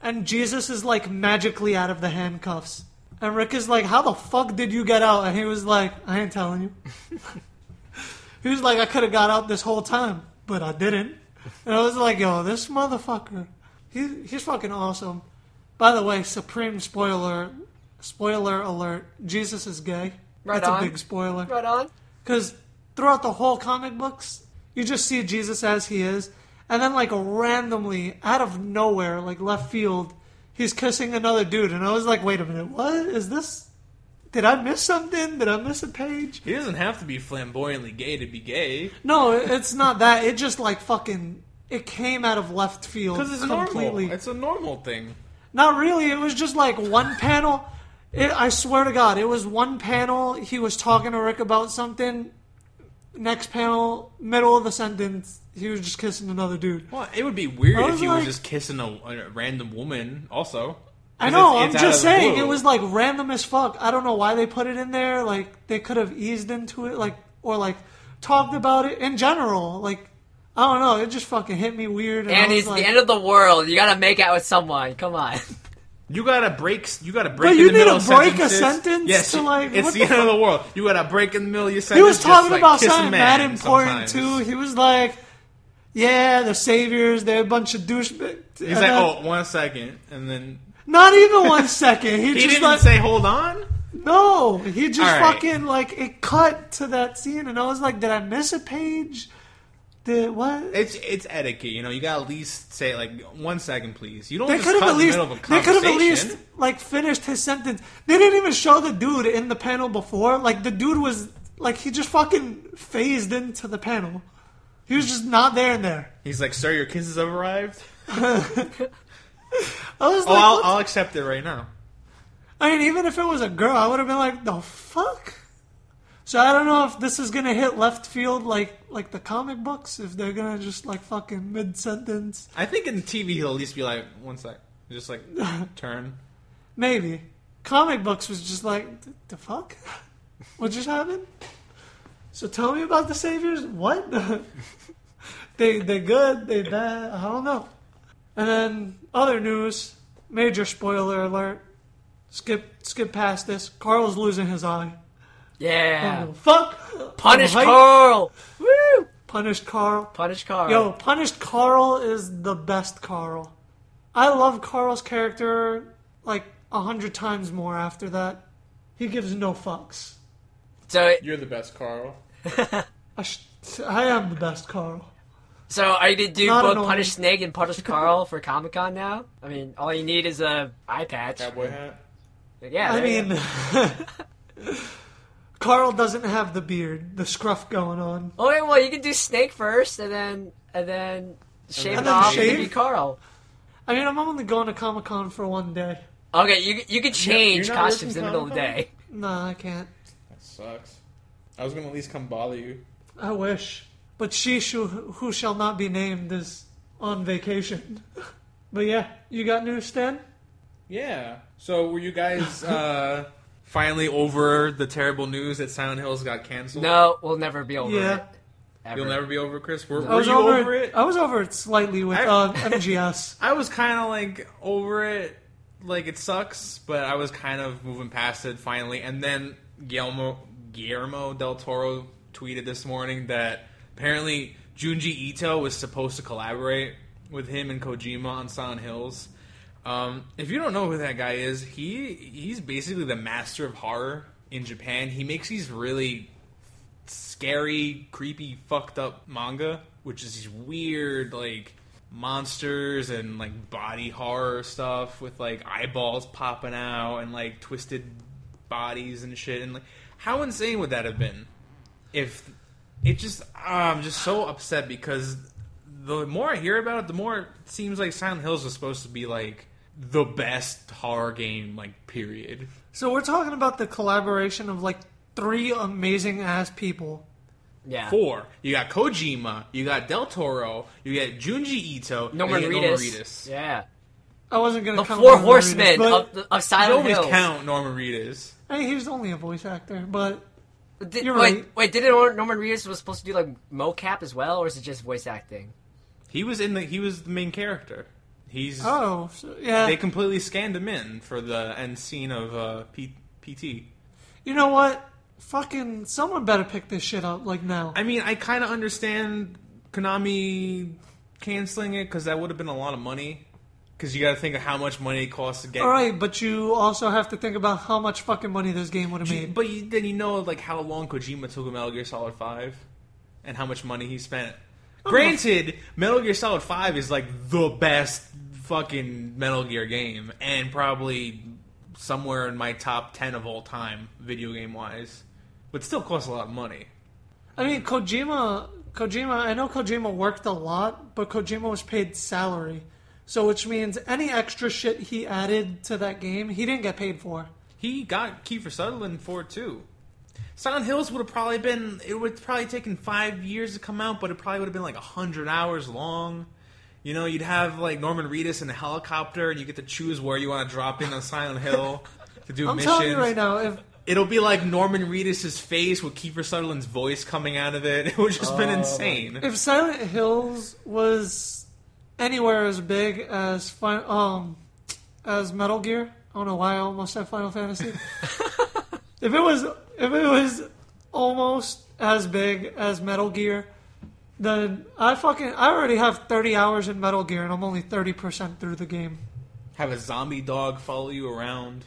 [SPEAKER 1] And Jesus is like magically out of the handcuffs. And Rick is like, "How the fuck did you get out?" And he was like, "I ain't telling you." [LAUGHS] he was like, "I could have got out this whole time, but I didn't." And I was like, "Yo, this motherfucker, he he's fucking awesome." By the way, supreme spoiler, spoiler alert: Jesus is gay.
[SPEAKER 3] Right
[SPEAKER 1] That's
[SPEAKER 3] on.
[SPEAKER 1] a big spoiler.
[SPEAKER 3] Right on.
[SPEAKER 1] Because throughout the whole comic books, you just see Jesus as he is, and then like randomly, out of nowhere, like left field, he's kissing another dude, and I was like, "Wait a minute, what is this? Did I miss something? Did I miss a page?"
[SPEAKER 2] He doesn't have to be flamboyantly gay to be gay.
[SPEAKER 1] No, it's not that. It just like fucking. It came out of left field
[SPEAKER 2] Because it's
[SPEAKER 1] completely.
[SPEAKER 2] normal. It's a normal thing.
[SPEAKER 1] Not really. It was just like one panel. It, I swear to God, it was one panel. He was talking to Rick about something. Next panel, middle of the sentence, he was just kissing another dude.
[SPEAKER 2] Well, it would be weird if he
[SPEAKER 1] like-
[SPEAKER 2] was just kissing a, a random woman. Also,
[SPEAKER 1] I
[SPEAKER 2] 'Cause
[SPEAKER 1] know.
[SPEAKER 2] it's-
[SPEAKER 1] I'm just saying it was like random as fuck. I don't know why they put it in there. Like they could have eased into it, like or like talked about it in general. Like I don't know. It just fucking hit me weird. And, I
[SPEAKER 3] And it's
[SPEAKER 1] like,
[SPEAKER 3] the end of the world. You gotta make out with someone. Come on. [LAUGHS]
[SPEAKER 2] You gotta break. You gotta break.
[SPEAKER 1] But
[SPEAKER 2] in
[SPEAKER 1] you
[SPEAKER 2] the
[SPEAKER 1] need
[SPEAKER 2] middle
[SPEAKER 1] to
[SPEAKER 2] of
[SPEAKER 1] break a sentence
[SPEAKER 2] Yes,
[SPEAKER 1] to, like,
[SPEAKER 2] it's the
[SPEAKER 1] the
[SPEAKER 2] end of the world. You gotta break in the middle of your sentence.
[SPEAKER 1] He
[SPEAKER 2] was
[SPEAKER 1] talking
[SPEAKER 2] like
[SPEAKER 1] about
[SPEAKER 2] kiss
[SPEAKER 1] something that important
[SPEAKER 2] sometimes.
[SPEAKER 1] too. He was like, "Yeah, the saviors, they're a bunch of douchebags."
[SPEAKER 2] He's like, oh, one second, and then
[SPEAKER 1] not even one [LAUGHS] second. He,
[SPEAKER 2] he
[SPEAKER 1] just
[SPEAKER 2] didn't
[SPEAKER 1] like,
[SPEAKER 2] say, "Hold on."
[SPEAKER 1] no. He just
[SPEAKER 2] All right.
[SPEAKER 1] fucking like it cut to that scene, and I was like, "Did I miss a page? Did what?"
[SPEAKER 2] It's it's etiquette, you know. You gotta at least say like one second, please. You don't
[SPEAKER 1] They could have
[SPEAKER 2] cut
[SPEAKER 1] at
[SPEAKER 2] in the
[SPEAKER 1] least
[SPEAKER 2] middle of a
[SPEAKER 1] they could have at
[SPEAKER 2] conversation.
[SPEAKER 1] least like finished his sentence. They didn't even show the dude in the panel before. Like the dude was like he just fucking phased into the panel. He was just not there and there.
[SPEAKER 2] He's like, "Sir, your kisses have arrived." [LAUGHS] [LAUGHS]
[SPEAKER 1] I was
[SPEAKER 2] Oh,
[SPEAKER 1] like,
[SPEAKER 2] I'll, I'll accept it right now.
[SPEAKER 1] I mean, even if it was a girl, I would have been like, the fuck? So I don't know if this is gonna hit left field like like the comic books, if they're gonna just like fucking mid sentence.
[SPEAKER 2] I think in TV he'll at least be like, "One sec," just like [LAUGHS] turn.
[SPEAKER 1] Maybe. Comic books was just like, "The- the fuck? [LAUGHS] What just happened? So tell me about the saviors. What? [LAUGHS] they they good, they bad, I don't know. And then other news, major spoiler alert. Skip skip past this. Carl's losing his eye.
[SPEAKER 3] Yeah.
[SPEAKER 1] Oh, fuck!
[SPEAKER 3] Punish
[SPEAKER 1] I'm.
[SPEAKER 3] Carl. Woo.
[SPEAKER 1] Punished Carl.
[SPEAKER 3] Punish Carl.
[SPEAKER 1] Yo, Punished Carl is the best Carl. I love Carl's character like a hundred times more after that. He gives no fucks.
[SPEAKER 3] So
[SPEAKER 2] You're the best, Carl. [LAUGHS]
[SPEAKER 1] I, sh- I am the best Carl.
[SPEAKER 3] So are you gonna do
[SPEAKER 1] Not
[SPEAKER 3] both. Punish Snake and Punish Carl for Comic Con now? I mean, all you need is a eye patch.
[SPEAKER 2] Cowboy hat.
[SPEAKER 3] Yeah,
[SPEAKER 1] I mean. [LAUGHS] Carl doesn't have the beard, the scruff going on.
[SPEAKER 3] Oh wait, well you can do Snake first, and then and then shave
[SPEAKER 2] And
[SPEAKER 3] it
[SPEAKER 1] then
[SPEAKER 3] off
[SPEAKER 1] shave?
[SPEAKER 3] and be Carl.
[SPEAKER 1] I mean, I'm only going to Comic Con for one day.
[SPEAKER 3] Okay, you you can change
[SPEAKER 2] you're not
[SPEAKER 3] costumes in the middle of the
[SPEAKER 2] Comic-Con?
[SPEAKER 3] day.
[SPEAKER 1] No, I can't.
[SPEAKER 2] That sucks. I was gonna at least come bother you.
[SPEAKER 1] I wish. But she who, who shall not be named is on vacation. [LAUGHS] But yeah, you got news, Stan?
[SPEAKER 2] Yeah. So were you guys uh, finally over the terrible news that Silent Hills got canceled?
[SPEAKER 3] No, we'll never be over
[SPEAKER 1] Yeah.
[SPEAKER 3] it. Ever.
[SPEAKER 2] You'll never be over, it, Chris. Were,
[SPEAKER 1] I
[SPEAKER 2] were
[SPEAKER 1] was
[SPEAKER 2] you
[SPEAKER 1] over,
[SPEAKER 2] over it?
[SPEAKER 1] I was over it slightly with
[SPEAKER 2] I-
[SPEAKER 1] uh, [LAUGHS] MGS.
[SPEAKER 2] I was kind of like over it, like it sucks, but I was kind of moving past it finally. And then Guillermo Guillermo del Toro tweeted this morning that apparently Junji Ito was supposed to collaborate with him and Kojima on Silent Hills. Um, if you don't know who that guy is, he he's basically the master of horror in Japan. He makes these really scary, creepy, fucked up manga, which is these weird like monsters and like body horror stuff with like eyeballs popping out and like twisted bodies and shit. And like, how insane would that have been? If it just, ah, I'm just so upset because the more I hear about it, the more it seems like Silent Hills was supposed to be like the best horror game, like period.
[SPEAKER 1] So we're talking about the collaboration of like three amazing ass people.
[SPEAKER 3] Yeah.
[SPEAKER 2] Four. You got Kojima, you got Del Toro, you got Junji Ito,
[SPEAKER 3] Norman
[SPEAKER 2] and you
[SPEAKER 3] Reedus.
[SPEAKER 2] Norman Reedus.
[SPEAKER 3] Yeah.
[SPEAKER 1] I wasn't gonna
[SPEAKER 3] The
[SPEAKER 1] count
[SPEAKER 3] four
[SPEAKER 1] Norman
[SPEAKER 3] horsemen
[SPEAKER 1] Reedus, but
[SPEAKER 3] of, the, of
[SPEAKER 2] You
[SPEAKER 3] Silent
[SPEAKER 2] always count Norman Reedus.
[SPEAKER 1] I mean, was only a voice actor. But
[SPEAKER 3] Did,
[SPEAKER 1] You're
[SPEAKER 3] wait,
[SPEAKER 1] right.
[SPEAKER 3] wait, didn't Norman Reedus was supposed to do like mocap as well, or is it just voice acting?
[SPEAKER 2] He was in the. He was the main character. He's.
[SPEAKER 1] oh, so, yeah.
[SPEAKER 2] They completely scanned him in for the end scene of uh, P- PT.
[SPEAKER 1] you know what? Fucking someone better pick this shit up like now.
[SPEAKER 2] I mean, I kind of understand Konami canceling it because that would have been a lot of money. Because you got to think of how much money it costs to get.
[SPEAKER 1] All right, but you also have to think about how much fucking money this game would have made.
[SPEAKER 2] But you, then you know like how long Kojima took with Metal Gear Solid Five, and how much money he spent. Granted, Metal Gear Solid Five is like the best fucking Metal Gear game, and probably somewhere in my top ten of all time, video game wise. But still costs a lot of money.
[SPEAKER 1] I mean, Kojima. Kojima. I know Kojima worked a lot, but Kojima was paid salary. So, which means any extra shit he added to that game, he didn't get paid for.
[SPEAKER 2] He got Kiefer Sutherland for it too. Silent Hills would have probably been. It would probably taken five years to come out, but it probably would have been like hundred hours long. You know, you'd have like Norman Reedus in a helicopter, and you get to choose where you want to drop in on Silent Hill [LAUGHS] to do
[SPEAKER 1] I'm
[SPEAKER 2] missions.
[SPEAKER 1] telling you right now, if
[SPEAKER 2] It'll be like Norman Reedus' face with Kiefer Sutherland's voice coming out of it. [LAUGHS] It would just been oh insane.
[SPEAKER 1] if Silent Hills was anywhere as big as fi- um as Metal Gear, I don't know why I almost said Final Fantasy. [LAUGHS] if it was if it was almost as big as Metal Gear, then I fucking I already have 30 hours in Metal Gear and I'm only 30% through the game.
[SPEAKER 2] Have a zombie dog follow you around.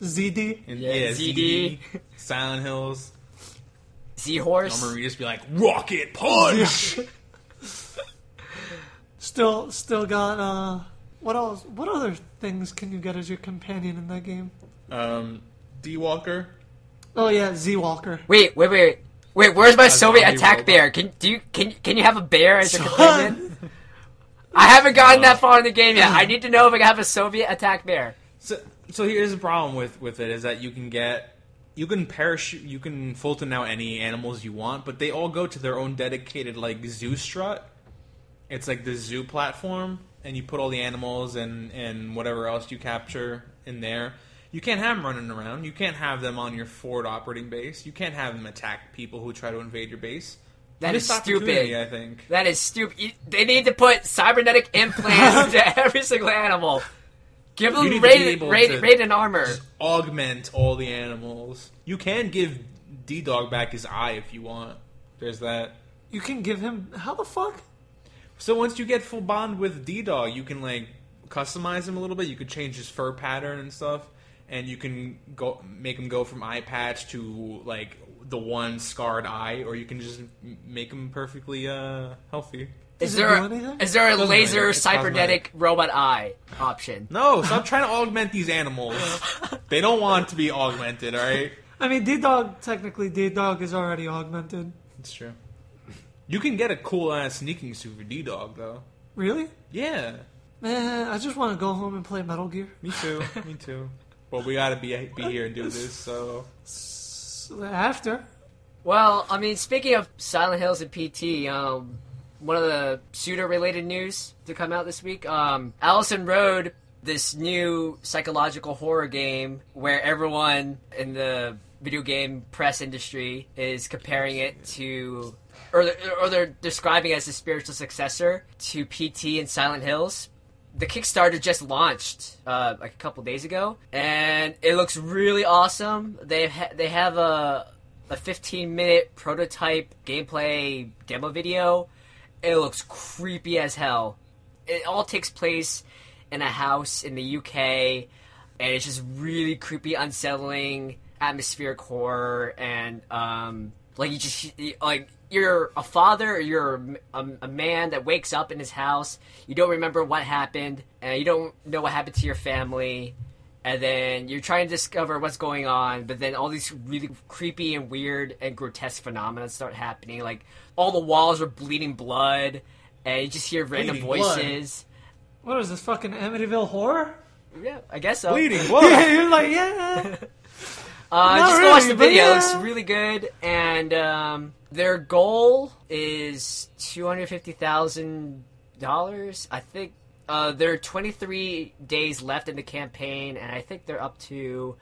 [SPEAKER 1] ZD.
[SPEAKER 2] And,
[SPEAKER 3] Yeah,
[SPEAKER 2] ZD,
[SPEAKER 3] ZD.
[SPEAKER 2] Silent Hills.
[SPEAKER 3] Seahorse.
[SPEAKER 2] Norman Reedus be like, Rocket Punch!
[SPEAKER 1] Still still got uh what else what other things can you get as your companion in that game?
[SPEAKER 2] um, D Walker.
[SPEAKER 1] Oh yeah, Z Walker.
[SPEAKER 3] Wait, wait, wait, wait. Where's my Soviet attack
[SPEAKER 2] robot.
[SPEAKER 3] bear? Can do you can can you have a bear as your companion? I haven't gotten that far in the game yet. I [CLEARS THROAT] need to know if I can have a Soviet attack bear.
[SPEAKER 2] So, so here's the problem with with it is that you can get you can parachute you can Fulton out any animals you want, but they all go to their own dedicated like zoo strut. It's like the zoo platform, and you put all the animals and and whatever else you capture in there. You can't have them running around. You can't have them on your forward operating base. You can't have them attack people who try to invade your base.
[SPEAKER 3] That is stupid.
[SPEAKER 2] I think.
[SPEAKER 3] That is stupid. They need to put cybernetic [LAUGHS] implants into every single animal. Give them
[SPEAKER 2] to be
[SPEAKER 3] rated,
[SPEAKER 2] able
[SPEAKER 3] rated,
[SPEAKER 2] to-
[SPEAKER 3] rated armor.
[SPEAKER 2] augment all the animals. You can give D Dog back his eye if you want. There's that.
[SPEAKER 1] You can give him how the fuck?
[SPEAKER 2] So once you get full bond with D Dog, you can like customize him a little bit. You could change his fur pattern and stuff, and you can go make him go from eye patch to like the one scarred eye, or you can just make him perfectly uh, healthy.
[SPEAKER 3] Is there
[SPEAKER 1] do anything?
[SPEAKER 3] is there a
[SPEAKER 2] Doesn't
[SPEAKER 3] laser
[SPEAKER 2] matter.
[SPEAKER 3] Cybernetic robot eye option?
[SPEAKER 2] No, stop trying to augment these animals. [LAUGHS] they don't want to be augmented, alright?
[SPEAKER 1] I mean, D Dog, technically, D Dog is already augmented.
[SPEAKER 2] It's true. You can get a cool ass sneaking suit for D Dog, though.
[SPEAKER 1] Really?
[SPEAKER 2] Yeah.
[SPEAKER 1] Man, I just want to go home and play Metal Gear.
[SPEAKER 2] Me too. Me too. But we gotta be be here and do this, so.
[SPEAKER 1] So after.
[SPEAKER 3] Well, I mean, speaking of Silent Hills and PT, um, one of the pseudo-related news to come out this week, um, Allison Road, this new psychological horror game where everyone in the video game press industry is comparing it to, or they're, or they're describing as a spiritual successor to PT and Silent Hills. The Kickstarter just launched uh, like a couple days ago, and it looks really awesome. They ha- they have a a 15 minute prototype gameplay demo video. It looks creepy as hell. It all takes place in a house in the UK, and it's just really creepy, unsettling, atmospheric horror, and um, like you just like you're a father, or you're a, a man that wakes up in his house. You don't remember what happened, and you don't know what happened to your family and then you're trying to discover what's going on, but then all these really creepy and weird and grotesque phenomena start happening. Like all the walls are bleeding blood, and you just hear random
[SPEAKER 2] Bleeding blood?
[SPEAKER 3] voices.
[SPEAKER 1] What is this fucking Amityville horror?
[SPEAKER 3] Yeah, I guess so.
[SPEAKER 2] Bleeding [LAUGHS]
[SPEAKER 1] Yeah,
[SPEAKER 2] blood! [LAUGHS]
[SPEAKER 1] you're like, yeah. [LAUGHS]
[SPEAKER 3] Uh,
[SPEAKER 1] Not
[SPEAKER 3] just go watch the video;
[SPEAKER 1] yeah.
[SPEAKER 3] it's really good. And um, their goal is two hundred fifty thousand dollars. I think uh, there are twenty three days left in the campaign, and I think they're up to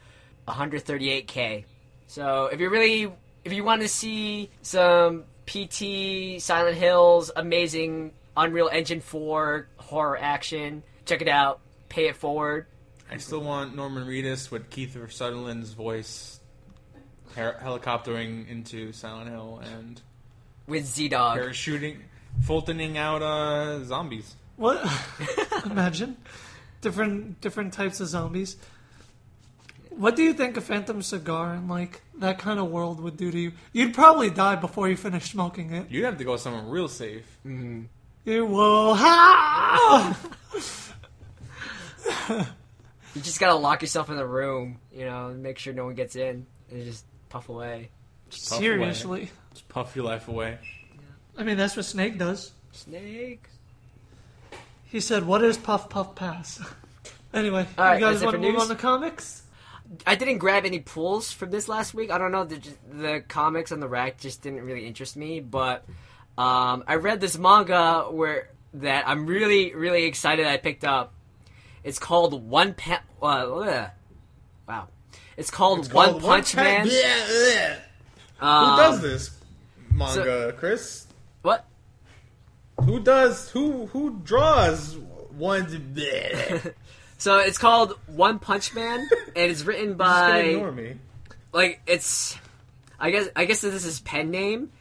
[SPEAKER 3] one hundred thirty eight k. So if you really, if you want to see some PT, Silent Hills, amazing Unreal Engine four horror action, check it out. Pay it forward.
[SPEAKER 2] I still want Norman Reedus with Keith Sutherland's voice her- helicoptering into Silent Hill and
[SPEAKER 3] With Z Dog.
[SPEAKER 2] parachuting, Fultoning out uh, zombies.
[SPEAKER 1] What? [LAUGHS] Imagine different different types of zombies. What do you think a phantom cigar and like that kind of world would do to you? You'd probably die before you finished smoking it.
[SPEAKER 2] You'd have to go somewhere real safe.
[SPEAKER 1] You will ha! [LAUGHS] [LAUGHS]
[SPEAKER 3] You just gotta lock yourself in the room, you know, and make sure no one gets in, and just puff away.
[SPEAKER 2] Just puff
[SPEAKER 1] Seriously.
[SPEAKER 2] away. Just puff your life away.
[SPEAKER 1] I mean, that's what Snake does.
[SPEAKER 3] Snake.
[SPEAKER 1] He said, "What is puff puff pass?" [LAUGHS] anyway,
[SPEAKER 3] All right,
[SPEAKER 1] you guys want to move
[SPEAKER 3] news?
[SPEAKER 1] on to comics?
[SPEAKER 3] I didn't grab any pulls from this last week. I don't know. The, the comics on the rack just didn't really interest me, but um, I read this manga where that I'm really, really excited. I picked up. It's called One Pa- uh. Wow. It's called
[SPEAKER 2] It's
[SPEAKER 3] One
[SPEAKER 2] called
[SPEAKER 3] Punch
[SPEAKER 2] Pa-
[SPEAKER 3] Man.
[SPEAKER 2] Yeah, yeah.
[SPEAKER 3] Um,
[SPEAKER 2] Who does this manga, Chris?
[SPEAKER 3] What?
[SPEAKER 2] Who does? Who who draws one? [LAUGHS]
[SPEAKER 3] So it's called One Punch Man, and it's written by
[SPEAKER 2] ignore me.
[SPEAKER 3] like it's I guess I guess this is his pen name.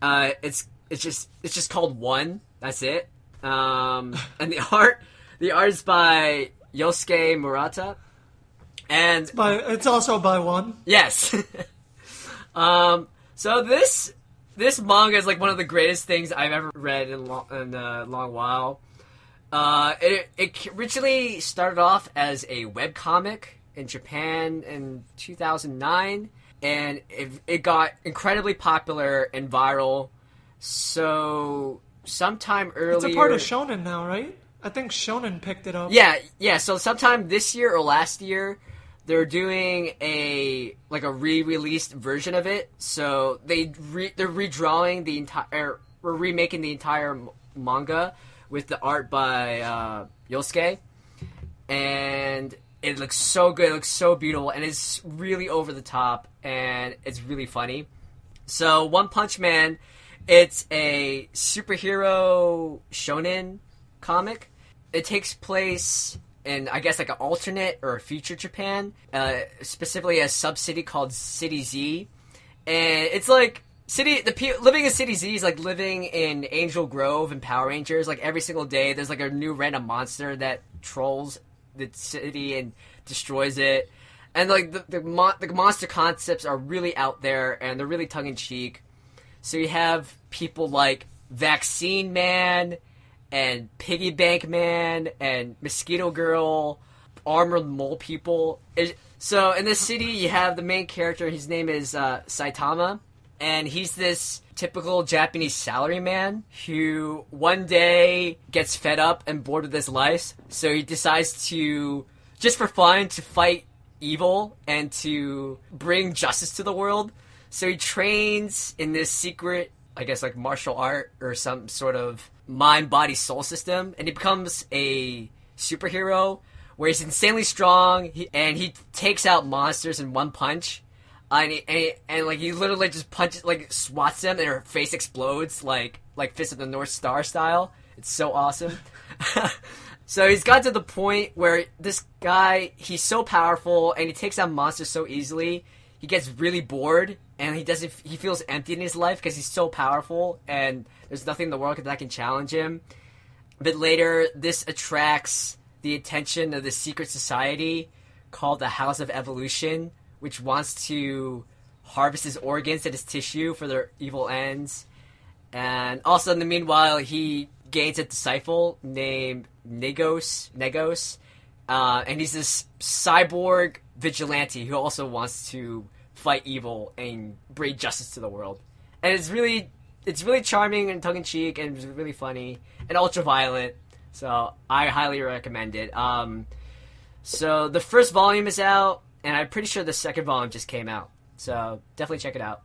[SPEAKER 3] Uh, it's it's just it's just called One. That's it. Um, and the [LAUGHS] art the art is by Yosuke Murata. And
[SPEAKER 1] By it's also by one.
[SPEAKER 3] yes, [LAUGHS] um, so this this manga is like one of the greatest things I've ever read in, lo- in a long while. Uh, it, it originally started off as a web comic in Japan in 2009, and it, it got incredibly popular and viral. So sometime earlier,
[SPEAKER 1] It's a part of Shonen now, right? I think Shonen picked it up.
[SPEAKER 3] yeah, yeah. So sometime this year or last year, they're doing a like a re-released version of it. So they re- they're redrawing the entire or remaking the entire m- manga with the art by uh, Yosuke, and it looks so good. It looks so beautiful, and it's really over the top, and it's really funny. So One Punch Man, it's a superhero shonen comic. It takes place in I guess like an alternate or a future Japan, uh, specifically a sub city called City Z, and it's like city the pe- living in City Z is like living in Angel Grove and Power Rangers. Like every single day, there's like a new random monster that trolls the city and destroys it. And like the the, mon- the monster concepts are really out there and they're really tongue in cheek. So you have people like Vaccine Man and Piggy Bank Man and Mosquito Girl, Armored Mole People. So in this city, you have the main character. His name is uh, Saitama, and he's this typical Japanese salaryman who one day gets fed up and bored with his life, so he decides to just for fun to fight evil and to bring justice to the world. So he trains in this secret, I guess, like martial art or some sort of mind, body, soul system, and he becomes a superhero where he's insanely strong he, and he takes out monsters in one punch. Uh, and, he, and, he- and like he literally just punches, like swats them, and her face explodes like like Fist of the North Star style. It's so awesome. [LAUGHS] So he's got to the point where this guy, he's so powerful and he takes out monsters so easily. He gets really bored and he doesn't. He feels empty in his life because he's so powerful and there's nothing in the world that can challenge him. But later, this attracts the attention of the secret society called the House of Evolution, which wants to harvest his organs and his tissue for their evil ends. And also, in the meanwhile, he gains a disciple named Negos. Negos, uh, and he's this cyborg vigilante who also wants to fight evil and bring justice to the world. And it's really, it's really charming and tongue in cheek, and it's really funny and ultra violent. So I highly recommend it. Um, so the first volume is out, and I'm pretty sure the second volume just came out. So definitely check it out.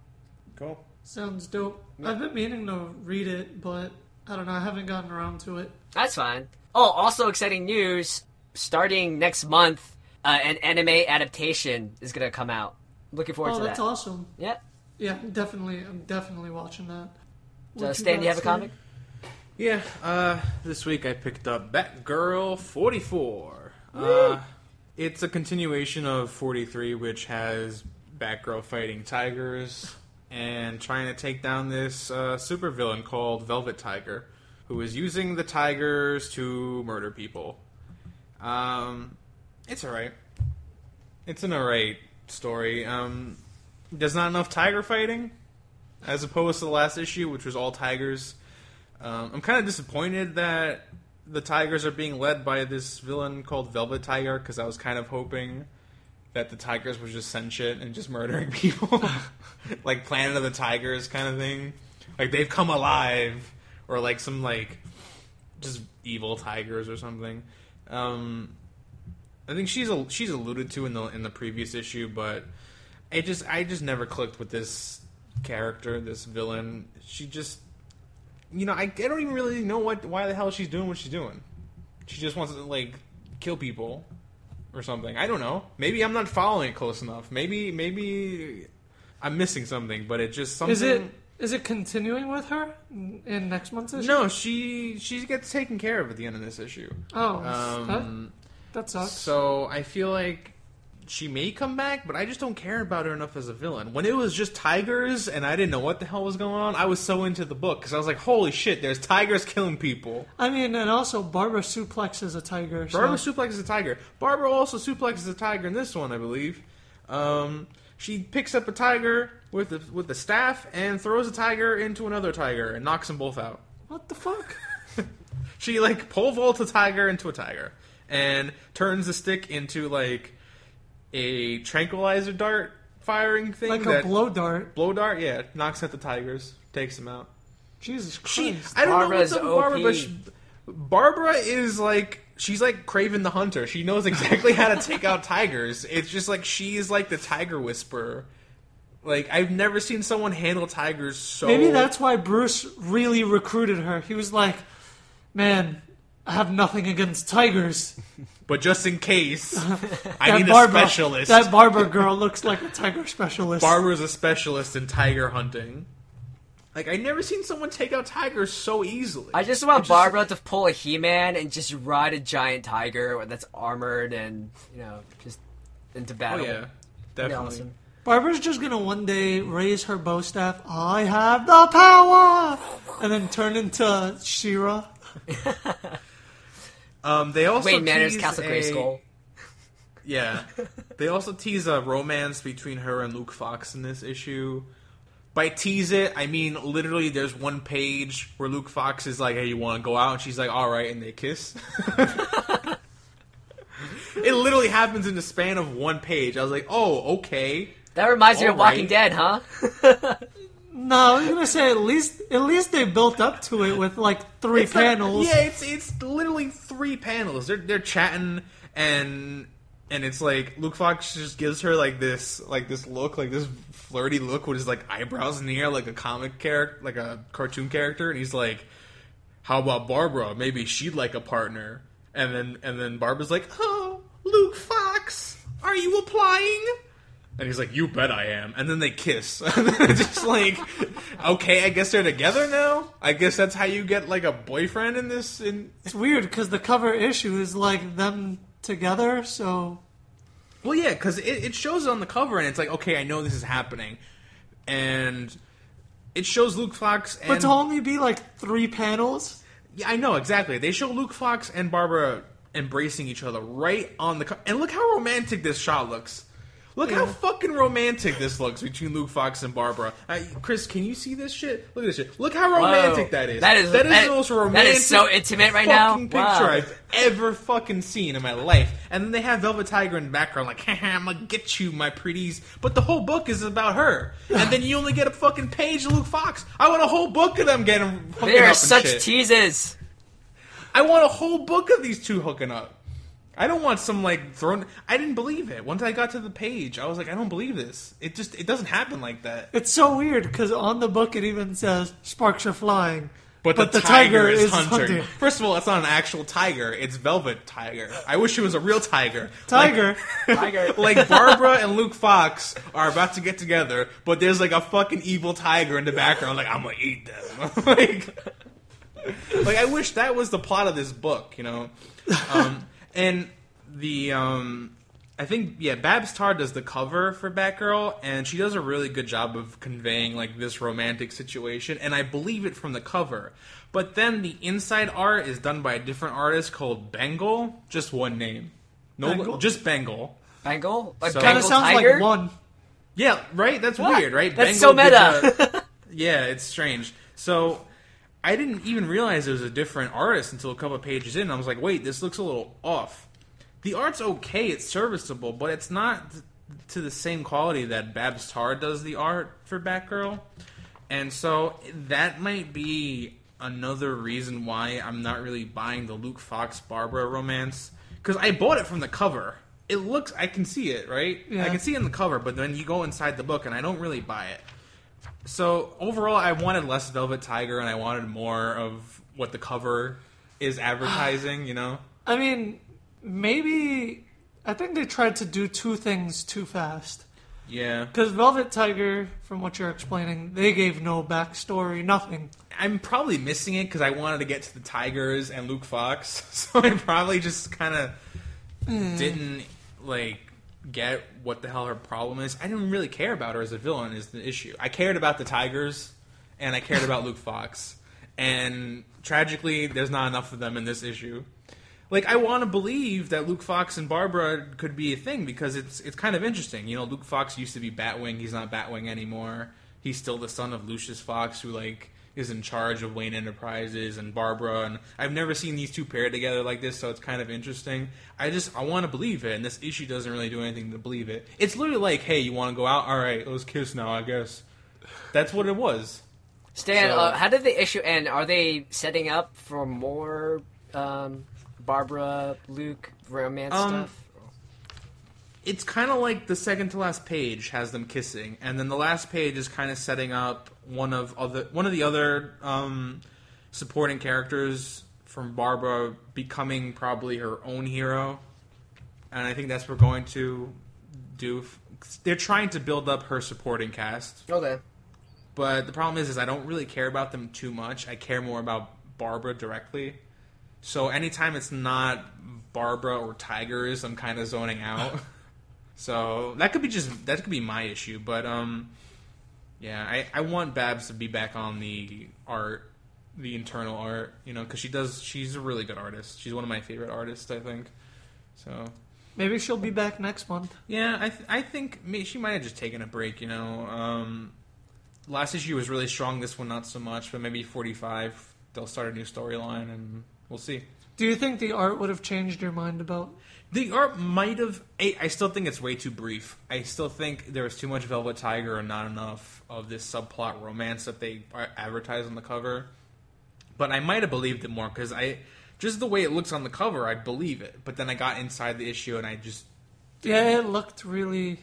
[SPEAKER 2] Cool.
[SPEAKER 1] Sounds dope. I've been meaning to read it, but I don't know. I haven't gotten around to it.
[SPEAKER 3] That's fine. Oh, also exciting news! Starting next month, uh, an anime adaptation is gonna come out. Looking forward to it.
[SPEAKER 1] Oh,
[SPEAKER 3] to
[SPEAKER 1] that's
[SPEAKER 3] that.
[SPEAKER 1] awesome.
[SPEAKER 3] Yep.
[SPEAKER 1] Yeah, definitely. I'm definitely watching that.
[SPEAKER 3] So,
[SPEAKER 1] What
[SPEAKER 3] Stan,
[SPEAKER 1] got,
[SPEAKER 3] you have a comic?
[SPEAKER 2] Yeah, uh, this week I picked up Batgirl 44. Uh, it's a continuation of 43, which has Batgirl fighting tigers and trying to take down this uh, supervillain called Velvet Tiger, who is using the tigers to murder people. Um, it's alright. It's an alright story. Um, there's not enough tiger fighting, as opposed to the last issue, which was all tigers. Um, I'm kind of disappointed that the Tigers are being led by this villain called Velvet Tiger because I was kind of hoping that the Tigers were just sentient and just murdering [LAUGHS] people, [LAUGHS] like Planet of the Tigers kind of thing. Like they've come alive, or like some like just evil tigers or something. Um, I think she's a, she's alluded to in the in the previous issue, but it just I just never clicked with this character, this villain. She just you know, I, I don't even really know what why the hell she's doing what she's doing. She just wants to like kill people or something. I don't know. Maybe I'm not following it close enough. Maybe maybe I'm missing something, but it just something.
[SPEAKER 1] Is it is it continuing with her in in next month's issue?
[SPEAKER 2] No, she she gets taken care of at the end of this issue.
[SPEAKER 1] Oh,
[SPEAKER 2] Um,
[SPEAKER 1] that, sucks.
[SPEAKER 2] So I feel like she may come back, but I just don't care about her enough as a villain. When it was just tigers and I didn't know what the hell was going on, I was so into the book because I was like, "Holy shit! There's tigers killing people."
[SPEAKER 1] I mean, and also Barbara suplexes a tiger. So.
[SPEAKER 2] Barbara suplexes a tiger. Barbara also suplexes a tiger in this one, I believe. Um, she picks up a tiger with the with the staff and throws a tiger into another tiger and knocks them both out.
[SPEAKER 1] what the fuck? [LAUGHS]
[SPEAKER 2] She like pole vaults a tiger into a tiger and turns the stick into like a tranquilizer dart firing thing.
[SPEAKER 1] Like
[SPEAKER 2] that,
[SPEAKER 1] a blow dart.
[SPEAKER 2] blow dart. Yeah, knocks out the tigers, takes them out.
[SPEAKER 1] Jesus
[SPEAKER 2] She,
[SPEAKER 1] Christ.
[SPEAKER 2] I don't
[SPEAKER 3] Barbara's
[SPEAKER 2] know what's up with Barbara,
[SPEAKER 3] OP.
[SPEAKER 2] but she, Barbara is like she's like Kraven the Hunter. She knows exactly how to take out tigers. It's just like she's like the tiger whisperer. Like I've never seen someone handle tigers so.
[SPEAKER 1] Maybe that's why Bruce really recruited her. He was like, "Man, I have nothing against tigers. [LAUGHS]
[SPEAKER 2] But just in case, [LAUGHS] I
[SPEAKER 1] That
[SPEAKER 2] need
[SPEAKER 1] Barbara,
[SPEAKER 2] a specialist.
[SPEAKER 1] That Barbara girl looks like a tiger specialist.
[SPEAKER 2] Barbara's a specialist in tiger hunting. Like I never seen someone take out tigers so easily.
[SPEAKER 3] I just want
[SPEAKER 2] It's
[SPEAKER 3] Barbara to pull a He-Man and just ride a giant tiger that's armored and you know just into battle.
[SPEAKER 2] Oh
[SPEAKER 3] battle.
[SPEAKER 2] yeah, definitely.
[SPEAKER 3] awesome.
[SPEAKER 1] Barbara's just gonna one day raise her bow staff. I have the power, and then turn into She-Ra. [LAUGHS]
[SPEAKER 2] Um, they also
[SPEAKER 3] Wayne Manor's Castle Grayskull.
[SPEAKER 2] Yeah, [LAUGHS] they also tease a romance between her and Luke Fox in this issue. by tease it, I mean literally. There's one page where Luke Fox is like, "Hey, you want to go out?" And she's like, "All right," and they kiss. [LAUGHS] it literally happens in the span of one page. I was like, "Oh, okay."
[SPEAKER 3] That reminds me of
[SPEAKER 2] Alright.
[SPEAKER 3] Walking Dead, huh? [LAUGHS]
[SPEAKER 1] No, I was gonna say at least at least they built up to it with like three
[SPEAKER 2] It's like-
[SPEAKER 1] panels.
[SPEAKER 2] yeah, it's it's literally three panels. They're they're chatting and and it's like Luke Fox just gives her like this like this look, like this flirty look with his like eyebrows in the air, like a comic character, like a cartoon character, and he's like, "How about Barbara? Maybe she'd like a partner." And then and then Barbara's like, "Oh, Luke Fox, are you applying?" And he's like, "You bet I am." And then they kiss. [LAUGHS] Just like, okay, I guess they're together now. I guess that's how you get like a boyfriend in this. In
[SPEAKER 1] It's weird because the cover issue is like them together. So
[SPEAKER 2] well, yeah, because it, it shows on the cover, and it's like, okay, I know this is happening, and it shows Luke Fox. And
[SPEAKER 1] but to only be like three panels.
[SPEAKER 2] yeah, I know exactly. They show Luke Fox and Barbara embracing each other right on the co- and look how romantic this shot looks. Look how fucking romantic this looks between Luke Fox and Barbara. Uh, Chris, can you see this shit? Look at this shit. Look how romantic
[SPEAKER 3] Whoa.
[SPEAKER 2] that is.
[SPEAKER 3] That is-
[SPEAKER 2] that is
[SPEAKER 3] that-
[SPEAKER 2] the most romantic.
[SPEAKER 3] is so intimate right now.
[SPEAKER 2] fucking
[SPEAKER 3] Wow.
[SPEAKER 2] picture I've ever fucking seen in my life. And then they have Velvet Tiger in the background, like, [LAUGHS] Haha, I'm gonna get you, my pretties. But the whole book is about her. And then you only get a fucking page of Luke Fox. I want a whole book of them getting
[SPEAKER 3] They are such
[SPEAKER 2] shit.
[SPEAKER 3] teases.
[SPEAKER 2] I want a whole book of these two hooking up. I don't want some like thrown. I didn't believe it. Once I got to the page, I was like, I don't believe this. It just it doesn't happen like that.
[SPEAKER 1] It's so weird because on the book it even says sparks are flying,
[SPEAKER 2] But,
[SPEAKER 1] but
[SPEAKER 2] the,
[SPEAKER 1] the
[SPEAKER 2] tiger,
[SPEAKER 1] tiger
[SPEAKER 2] is
[SPEAKER 1] is
[SPEAKER 2] hunting.
[SPEAKER 1] hunting.
[SPEAKER 2] First of all, it's not an actual tiger. It's Velvet Tiger. I wish it was a real tiger.
[SPEAKER 1] tiger. [LAUGHS]
[SPEAKER 3] Tiger.
[SPEAKER 2] like Barbara and Luke Fox are about to get together, but there's like a fucking evil tiger in the background. Like I'm gonna eat them. [LAUGHS] like, like I wish that was the plot of this book, you know. Um, and the um, I think yeah, Babs Tarr does the cover for Batgirl, and she does a really good job of conveying like this romantic situation, and I believe it from the cover. But then the inside art is done by a different artist called Bengal, just one name. No,
[SPEAKER 1] Bengal?
[SPEAKER 2] just Bengal.
[SPEAKER 3] Bengal? A
[SPEAKER 2] So-
[SPEAKER 1] Kind of sounds
[SPEAKER 3] tiger?
[SPEAKER 1] like one.
[SPEAKER 2] Yeah, right. That's
[SPEAKER 3] What?
[SPEAKER 2] weird, right?
[SPEAKER 3] That's
[SPEAKER 2] Bengal
[SPEAKER 3] so meta.
[SPEAKER 2] the- [LAUGHS] yeah, it's strange. So I didn't even realize it was a different artist until a couple of pages in. I was like, wait, this looks a little off. The art's okay; it's serviceable, but it's not to the same quality that Babs Tarr does the art for Batgirl. And so that might be another reason why I'm not really buying the Luke Fox Barbara romance because I bought it from the cover. It looks, I can see it, right?
[SPEAKER 1] Yeah.
[SPEAKER 2] I can see it in the cover, but then you go inside the book and I don't really buy it. So overall, I wanted less Velvet Tiger and I wanted more of what the cover is [SIGHS] advertising. you know?
[SPEAKER 1] I mean, maybe I think they tried to do two things too fast.
[SPEAKER 2] Yeah.
[SPEAKER 1] Because Velvet Tiger, from what you're explaining, they gave no backstory, nothing.
[SPEAKER 2] I'm probably missing it because I wanted to get to the Tigers and Luke Fox, [LAUGHS] so I probably just kind of mm. didn't like get what the hell her problem is. I didn't really care about her as a villain is the issue. I cared about the Tigers and I cared about Luke Fox, and tragically, there's not enough of them in this issue. Like I want to believe that Luke Fox and Barbara could be a thing because it's it's kind of interesting. You know, Luke Fox used to be Batwing. He's not Batwing anymore. He's still the son of Lucius Fox, who like is in charge of Wayne Enterprises and Barbara. And I've never seen these two paired together like this, so it's kind of interesting. I just I want to believe it, and this issue doesn't really do anything to believe it. It's literally like, hey, you want to go out? All right, let's kiss now. I guess that's what it was.
[SPEAKER 3] Stan,
[SPEAKER 2] So-
[SPEAKER 3] uh, how did the issue end? Are they setting up for more um, Barbara, Luke romance
[SPEAKER 2] Um,
[SPEAKER 3] stuff?
[SPEAKER 2] It's kind of like the second to last page has them kissing, and then the last page is kind of setting up one of other one of the other um, supporting characters from Barbara becoming probably her own hero, and I think that's what we're going to do. They're trying to build up her supporting cast,
[SPEAKER 3] Okay.
[SPEAKER 2] but the problem is, is I don't really care about them too much. I care more about Barbara directly. So anytime it's not Barbara or Tigers, I'm kind of zoning out. [LAUGHS] so that could be just that could be my issue. But um, yeah, I I want Babs to be back on the art, the internal art, you know, because she does. She's a really good artist. She's one of my favorite artists, I think. So
[SPEAKER 1] Maybe she'll be back next month.
[SPEAKER 2] yeah, I th- I think she might have just taken a break. You know, um, last issue was really strong. This one not so much, but maybe forty five they'll start a new storyline and we'll see.
[SPEAKER 1] Do you think the art would have changed your mind about?
[SPEAKER 2] The art might have. I, I still think it's way too brief. I still think there was too much Velvet Tiger and not enough of this subplot romance that they advertise on the cover. But I might have believed it more because I just the way it looks on the cover, I believe it. But then I got inside the issue and I just
[SPEAKER 1] Yeah, it looked really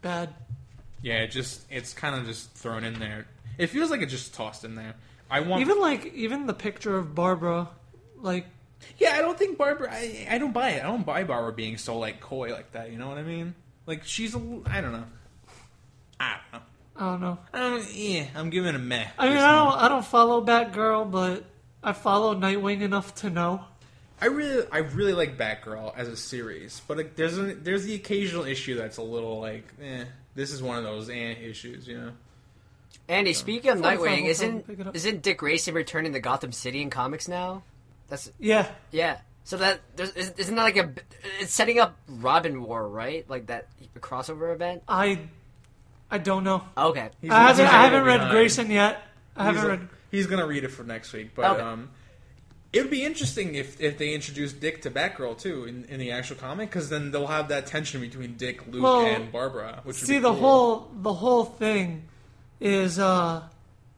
[SPEAKER 1] bad.
[SPEAKER 2] yeah, it just it's kind of just thrown in there. It feels like it just tossed in there. I want
[SPEAKER 1] Even like even the picture of Barbara, like
[SPEAKER 2] Yeah, I don't think Barbara. I, I don't buy it. I don't buy Barbara being so like coy like that. You know what I mean? Like she's a. I don't know. I don't know.
[SPEAKER 1] I don't know.
[SPEAKER 2] I don't. Yeah, I'm giving a meh.
[SPEAKER 1] I mean, I don't I don't follow Batgirl, but I follow Nightwing enough to know.
[SPEAKER 2] I really, I really like Batgirl as a series, but like, there's a, there's the occasional issue that's a little like, eh. This is one of those eh issues, you know.
[SPEAKER 3] Andy, speaking of
[SPEAKER 1] Fine, fine,
[SPEAKER 3] Nightwing, isn't
[SPEAKER 1] pick it up.
[SPEAKER 3] isn't Dick Grayson returning to Gotham City in comics now? That's
[SPEAKER 1] Yeah,
[SPEAKER 3] yeah. So that there's, is- isn't that like a it's setting up Robin War, right? Like that crossover event.
[SPEAKER 1] I I don't know.
[SPEAKER 3] Okay.
[SPEAKER 2] He's
[SPEAKER 1] I haven't I haven't read
[SPEAKER 2] behind.
[SPEAKER 1] Grayson yet. I
[SPEAKER 2] He's,
[SPEAKER 1] haven't read.
[SPEAKER 2] he's gonna read it for next week, but
[SPEAKER 3] Okay.
[SPEAKER 2] um, it would be interesting if if they introduced Dick to Batgirl too in, in the actual comic, because then they'll have that tension between Dick, Luke,
[SPEAKER 1] Well,
[SPEAKER 2] and Barbara. Which would
[SPEAKER 1] See
[SPEAKER 2] be
[SPEAKER 1] the
[SPEAKER 2] cool.
[SPEAKER 1] whole the whole thing is uh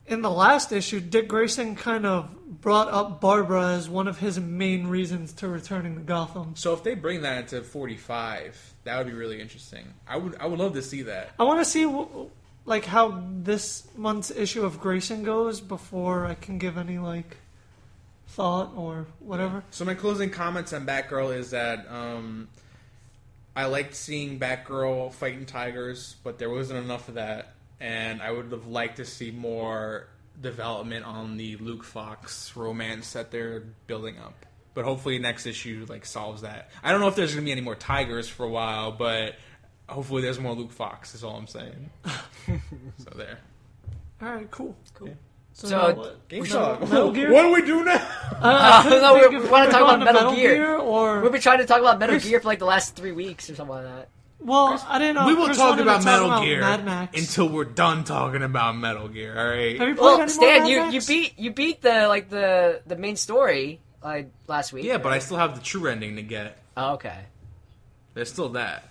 [SPEAKER 1] in the last issue Dick Grayson kind of brought up Barbara as one of his main reasons to returning to Gotham.
[SPEAKER 2] So if they bring that into forty five, that would be really interesting. I would I would love to see that.
[SPEAKER 1] I want to see like how this month's issue of Grayson goes before I can give any like thought or whatever.
[SPEAKER 2] So my closing comments on Batgirl is that um, I liked seeing Batgirl fighting tigers, but there wasn't enough of that, and I would have liked to see more development on the Luke Fox romance that they're building up. But hopefully next issue like solves that. I don't know if there's going to be any more tigers for a while, but hopefully there's more Luke Fox. Is all I'm saying. [LAUGHS] so there.
[SPEAKER 1] All right, cool.
[SPEAKER 3] Cool.
[SPEAKER 1] So,
[SPEAKER 3] So,
[SPEAKER 1] now what?
[SPEAKER 2] Game
[SPEAKER 1] Metal-
[SPEAKER 2] Talk.
[SPEAKER 1] Metal Gear?
[SPEAKER 2] What do we do now?
[SPEAKER 1] Uh,
[SPEAKER 3] Uh, no,
[SPEAKER 1] think
[SPEAKER 3] we-
[SPEAKER 1] if
[SPEAKER 3] we wanna talk about
[SPEAKER 1] to
[SPEAKER 3] Metal Gear.
[SPEAKER 1] or
[SPEAKER 3] We've been trying to talk about Metal Gear for like the last three weeks or something like that.
[SPEAKER 1] Well, I didn't know.
[SPEAKER 2] we will
[SPEAKER 1] Chris
[SPEAKER 2] talk about Metal
[SPEAKER 1] about
[SPEAKER 2] Gear
[SPEAKER 1] Mad Max.
[SPEAKER 2] until we're done talking about Metal Gear. All right.
[SPEAKER 1] Have you played
[SPEAKER 3] Well,
[SPEAKER 1] any more
[SPEAKER 3] Stan,
[SPEAKER 1] Mad
[SPEAKER 3] you,
[SPEAKER 1] Max?
[SPEAKER 3] you beat you beat the like the the main story like last week.
[SPEAKER 2] Yeah, but I still have the true ending to get.
[SPEAKER 3] Oh, okay.
[SPEAKER 2] There's still that.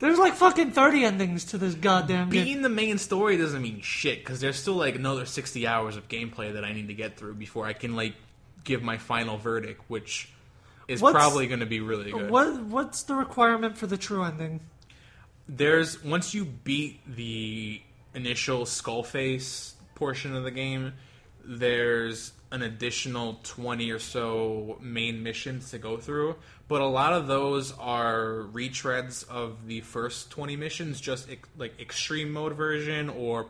[SPEAKER 1] There's like fucking thirty endings to this goddamn game.
[SPEAKER 2] The main story doesn't mean shit because there's still like another 60 hours of gameplay that I need to get through before I can like give my final verdict, which is
[SPEAKER 1] What's-
[SPEAKER 2] probably going to be really good.
[SPEAKER 1] What what's the requirement for the true ending?
[SPEAKER 2] There's once you beat the initial skull face portion of the game, there's an additional 20 or so main missions to go through, but a lot of those are retreads of the first 20 missions, just ex- like extreme mode version or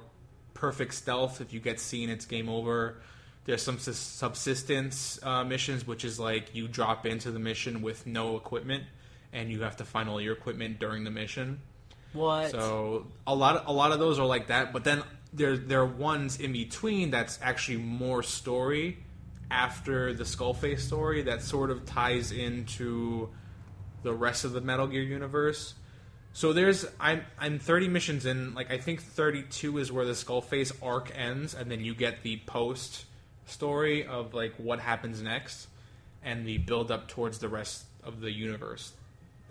[SPEAKER 2] perfect stealth. If you get seen, it's game over. There's some subsistence uh, missions, which is like you drop into the mission with no equipment, and you have to find all your equipment during the mission.
[SPEAKER 3] What?
[SPEAKER 2] So a lot, of, a lot of those are like that. But then there, there are ones in between that's actually more story after the Skullface story that sort of ties into the rest of the Metal Gear universe. So there's I'm I'm 30 missions in. Like I think 32 is where the Skullface arc ends, and then you get the post story of like what happens next, and the build up towards the rest of the universe,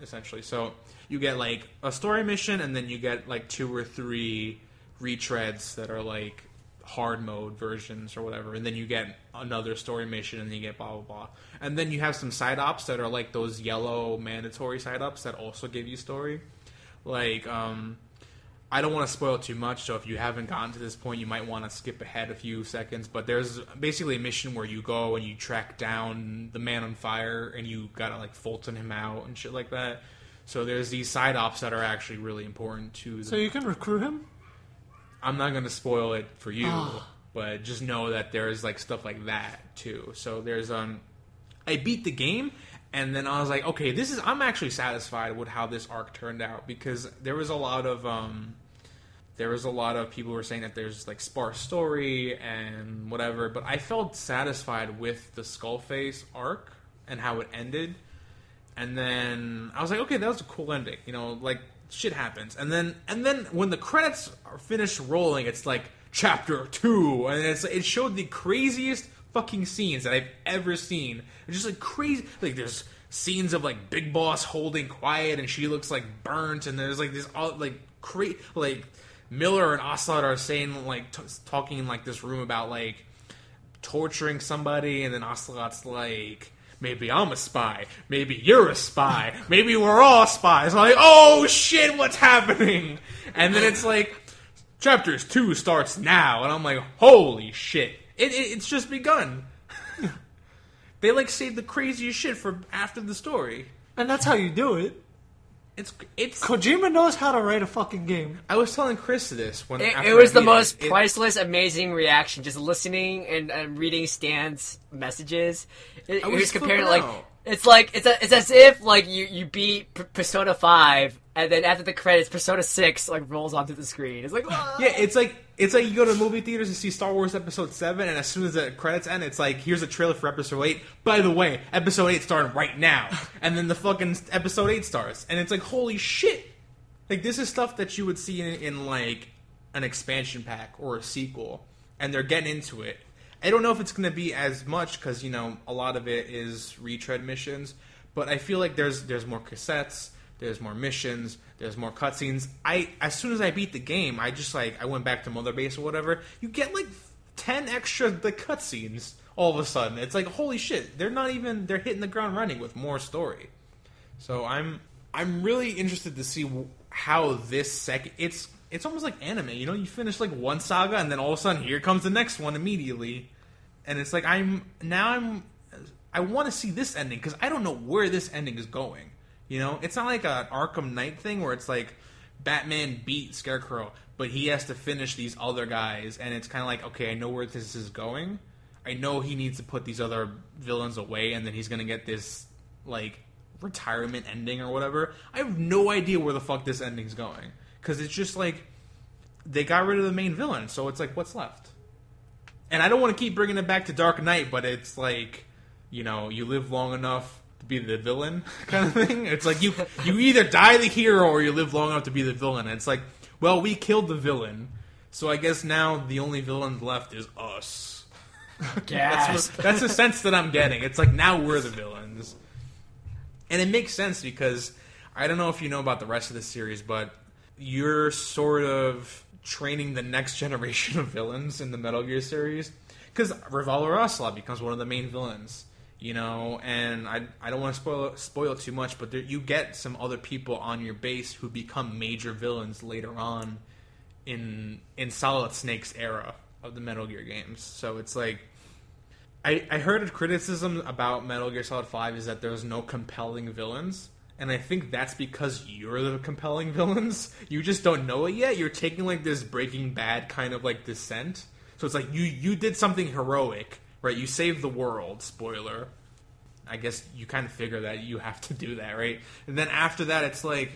[SPEAKER 2] essentially. So you get like a story mission, and then you get like two or three retreads that are like hard mode versions or whatever, and then you get another story mission, and then you get blah blah blah, and then you have some side ops that are like those yellow mandatory side ops that also give you story. Like, um, I don't want to spoil too much, so if you haven't gotten to this point, you might want to skip ahead a few seconds. But there's basically a mission where you go and you track down the man on fire, and you gotta like Fulton him out and shit like that. So there's these side ops that are actually really important to. The,
[SPEAKER 1] So you can recruit him.
[SPEAKER 2] I'm not to spoil it for you,
[SPEAKER 1] Ah.
[SPEAKER 2] but just know that there's like stuff like that too. So there's um, I beat the game, and then I was like, okay, this is. I'm actually satisfied with how this arc turned out because there was a lot of um, there was a lot of people were saying that there's like sparse story and whatever, but I felt satisfied with the Skullface arc and how it ended. And then I was like, okay, that was a cool ending. You know, like shit happens. And then and then when the credits are finished rolling, it's like chapter two, and it's it showed the craziest fucking scenes that I've ever seen. It's just like crazy. Like there's scenes of like Big Boss holding quiet, and she looks like burnt, and there's like this all like cra- like Miller and Ocelot are saying like t- talking in like this room about like torturing somebody, and then Ocelot's like. Maybe I'm a spy. Maybe you're a spy. Maybe we're all spies. I'm like, oh shit, what's happening? And then it's like, chapters two starts now, and I'm like, holy shit, it, it, it's just begun. [LAUGHS] they like saved the craziest shit for after the story.
[SPEAKER 1] And that's how you do it.
[SPEAKER 2] It's it's.
[SPEAKER 1] Kojima knows how to write a fucking game.
[SPEAKER 2] I was telling Chris this when
[SPEAKER 3] It, it was the
[SPEAKER 2] beat
[SPEAKER 3] most
[SPEAKER 2] It-
[SPEAKER 3] priceless, amazing reaction. Just listening and, and reading Stan's messages. It,
[SPEAKER 2] I was
[SPEAKER 3] was comparing like
[SPEAKER 2] out.
[SPEAKER 3] it's like it's a, it's as if like you you beat P- Persona Five, and then after the credits, Persona Six like rolls onto the screen. It's like "Ah."
[SPEAKER 2] Yeah, it's like it's like you go to movie theaters and see Star Wars Episode Seven, and as soon as the credits end, it's like here's a trailer for Episode Eight. By the way, Episode Eight starting right now, [LAUGHS] and then the fucking Episode Eight starts, and it's like holy shit! Like this is stuff that you would see in, in like an expansion pack or a sequel, and they're getting into it. I don't know if it's going to be as much because you know a lot of it is retread missions, but I feel like there's there's more cassettes, there's more missions, there's more cutscenes. I as soon as I beat the game, I just like I went back to Mother Base or whatever. You get like ten extra the cutscenes all of a sudden. It's like holy shit! They're not even they're hitting the ground running with more story. So I'm I'm really interested to see how this second it's it's almost like anime. You know, you finish like one saga and then all of a sudden here comes the next one immediately, and it's like I'm now I'm I want to see this ending because I don't know where this ending is going. You know, it's not like an Arkham Knight thing where it's like Batman beat Scarecrow, but he has to finish these other guys, and it's kind of like okay, I know where this is going. I know he needs to put these other villains away, and then he's gonna get this like retirement ending or whatever. I have no idea where the fuck this ending's going because it's just like they got rid of the main villain, so it's like what's left. And I don't want to keep bringing it back to Dark Knight, but it's like you know you live long enough be the villain [LAUGHS] kind of thing. It's like you you either die the hero or you live long enough to be the villain. It's like well we killed the villain, so I guess now the only villain left is us. [LAUGHS] That's, what, that's the sense that I'm getting. It's like now we're the villains, and it makes sense because I don't know if you know about the rest of the series, but you're sort of training the next [LAUGHS] generation of villains in the Metal Gear series because Revolver Ocelot becomes one of the main villains. You know, and I I don't want to spoil spoil too much, but there, you get some other people on your base who become major villains later on in in Solid Snake's era of the Metal Gear games. So it's like I, I heard a criticism about Metal Gear Solid 5 is that there's no compelling villains. And I think that's because you're the compelling [LAUGHS] villains. You just don't know it yet. You're taking like this Breaking Bad kind of like descent. So it's like you you did something heroic, right? You save the world. Spoiler. I guess you kind of figure that you have to do that, right? And then after that, it's like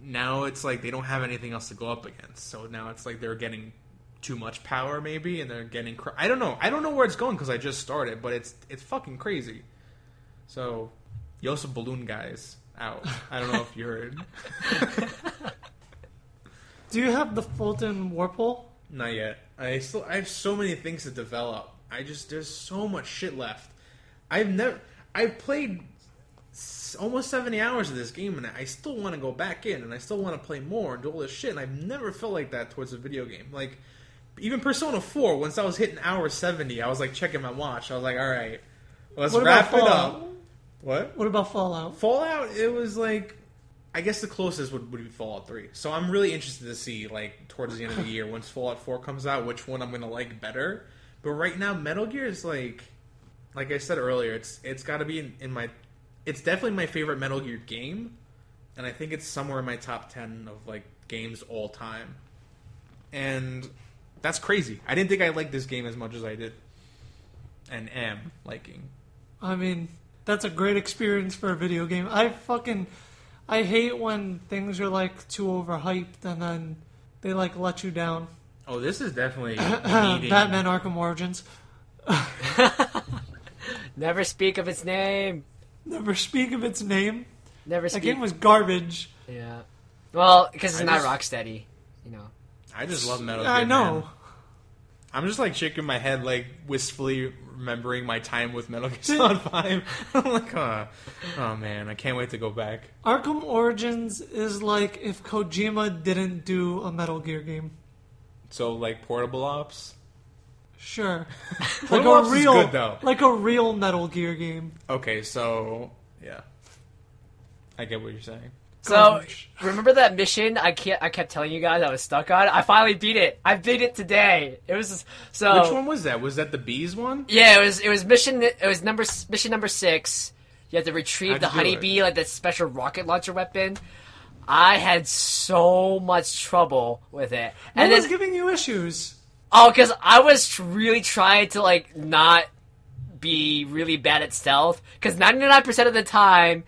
[SPEAKER 2] now it's like they don't have anything else to go up against. So now it's like they're getting too much power, maybe, and they're getting. Cr- I don't know. I don't know where it's going because I just started, but it's it's fucking crazy. So, Yosef Balloon guys out. I don't know if you heard. [LAUGHS]
[SPEAKER 1] Do you have the Fulton Wormhole?
[SPEAKER 2] Not yet. I still I have so many things to develop. I just there's so much shit left. I've never I've played s- almost 70 hours of this game and I still want to go back in and I still want to play more and do all this shit and I've never felt like that towards a video game. Like even Persona 4 once I was hitting hour 70, I was like checking my watch. I was like, "All right, let's
[SPEAKER 1] What
[SPEAKER 2] wrap it
[SPEAKER 1] Fallout?
[SPEAKER 2] up." What?
[SPEAKER 1] What about Fallout?
[SPEAKER 2] Fallout, it was like, I guess the closest would, would be Fallout 3. So I'm really interested to see, like, towards the end of the year, once Fallout 4 comes out, which one I'm going to like better. But right now, Metal Gear is like, like I said earlier, it's it's got to be in, in my, it's definitely my favorite Metal Gear game, and I think it's somewhere in my top 10 of, like, games all time. And that's crazy. I didn't think I liked this game as much as I did. And am liking.
[SPEAKER 1] I mean, that's a great experience for a video game. I fucking I hate when things are like too overhyped and then they like let you down.
[SPEAKER 2] Oh, this is definitely [COUGHS]
[SPEAKER 1] Batman Arkham Origins. [LAUGHS]
[SPEAKER 3] Never speak of its name.
[SPEAKER 1] Never speak of its name.
[SPEAKER 3] Never Speak.
[SPEAKER 1] That
[SPEAKER 3] speak.
[SPEAKER 1] game was garbage.
[SPEAKER 3] yeah. Well, because it's
[SPEAKER 2] I
[SPEAKER 3] not
[SPEAKER 2] just-
[SPEAKER 3] Rocksteady, you know.
[SPEAKER 2] I just love Metal Gear.
[SPEAKER 1] I know.
[SPEAKER 2] man. I'm just like shaking my head, like wistfully remembering my time with Metal Gear Solid [LAUGHS] Five. [LAUGHS] I'm like, oh, oh man, I can't wait to go back.
[SPEAKER 1] Arkham Origins is like if Kojima didn't do a Metal Gear game.
[SPEAKER 2] So like portable ops.
[SPEAKER 1] Sure. [LAUGHS] like a
[SPEAKER 2] Ops is
[SPEAKER 1] real
[SPEAKER 2] good, though.
[SPEAKER 1] like a real Metal Gear game.
[SPEAKER 2] Okay, so yeah, I get what you're saying.
[SPEAKER 3] So
[SPEAKER 1] Gosh.
[SPEAKER 3] remember that mission I can't I kept telling you guys I was stuck on? I finally beat it. I beat it today. It was so
[SPEAKER 2] Which one was that? Was that the bees one?
[SPEAKER 3] Yeah, it was it was mission it was number mission number 6. You have to retrieve
[SPEAKER 2] How'd
[SPEAKER 3] the
[SPEAKER 2] you do it?
[SPEAKER 3] honeybee like that special rocket launcher weapon. I had so much trouble with it.
[SPEAKER 1] What
[SPEAKER 3] And
[SPEAKER 1] was
[SPEAKER 3] then
[SPEAKER 1] giving you issues?
[SPEAKER 3] Oh, because I was really trying to like not be really bad at stealth. Because ninety nine percent of the time,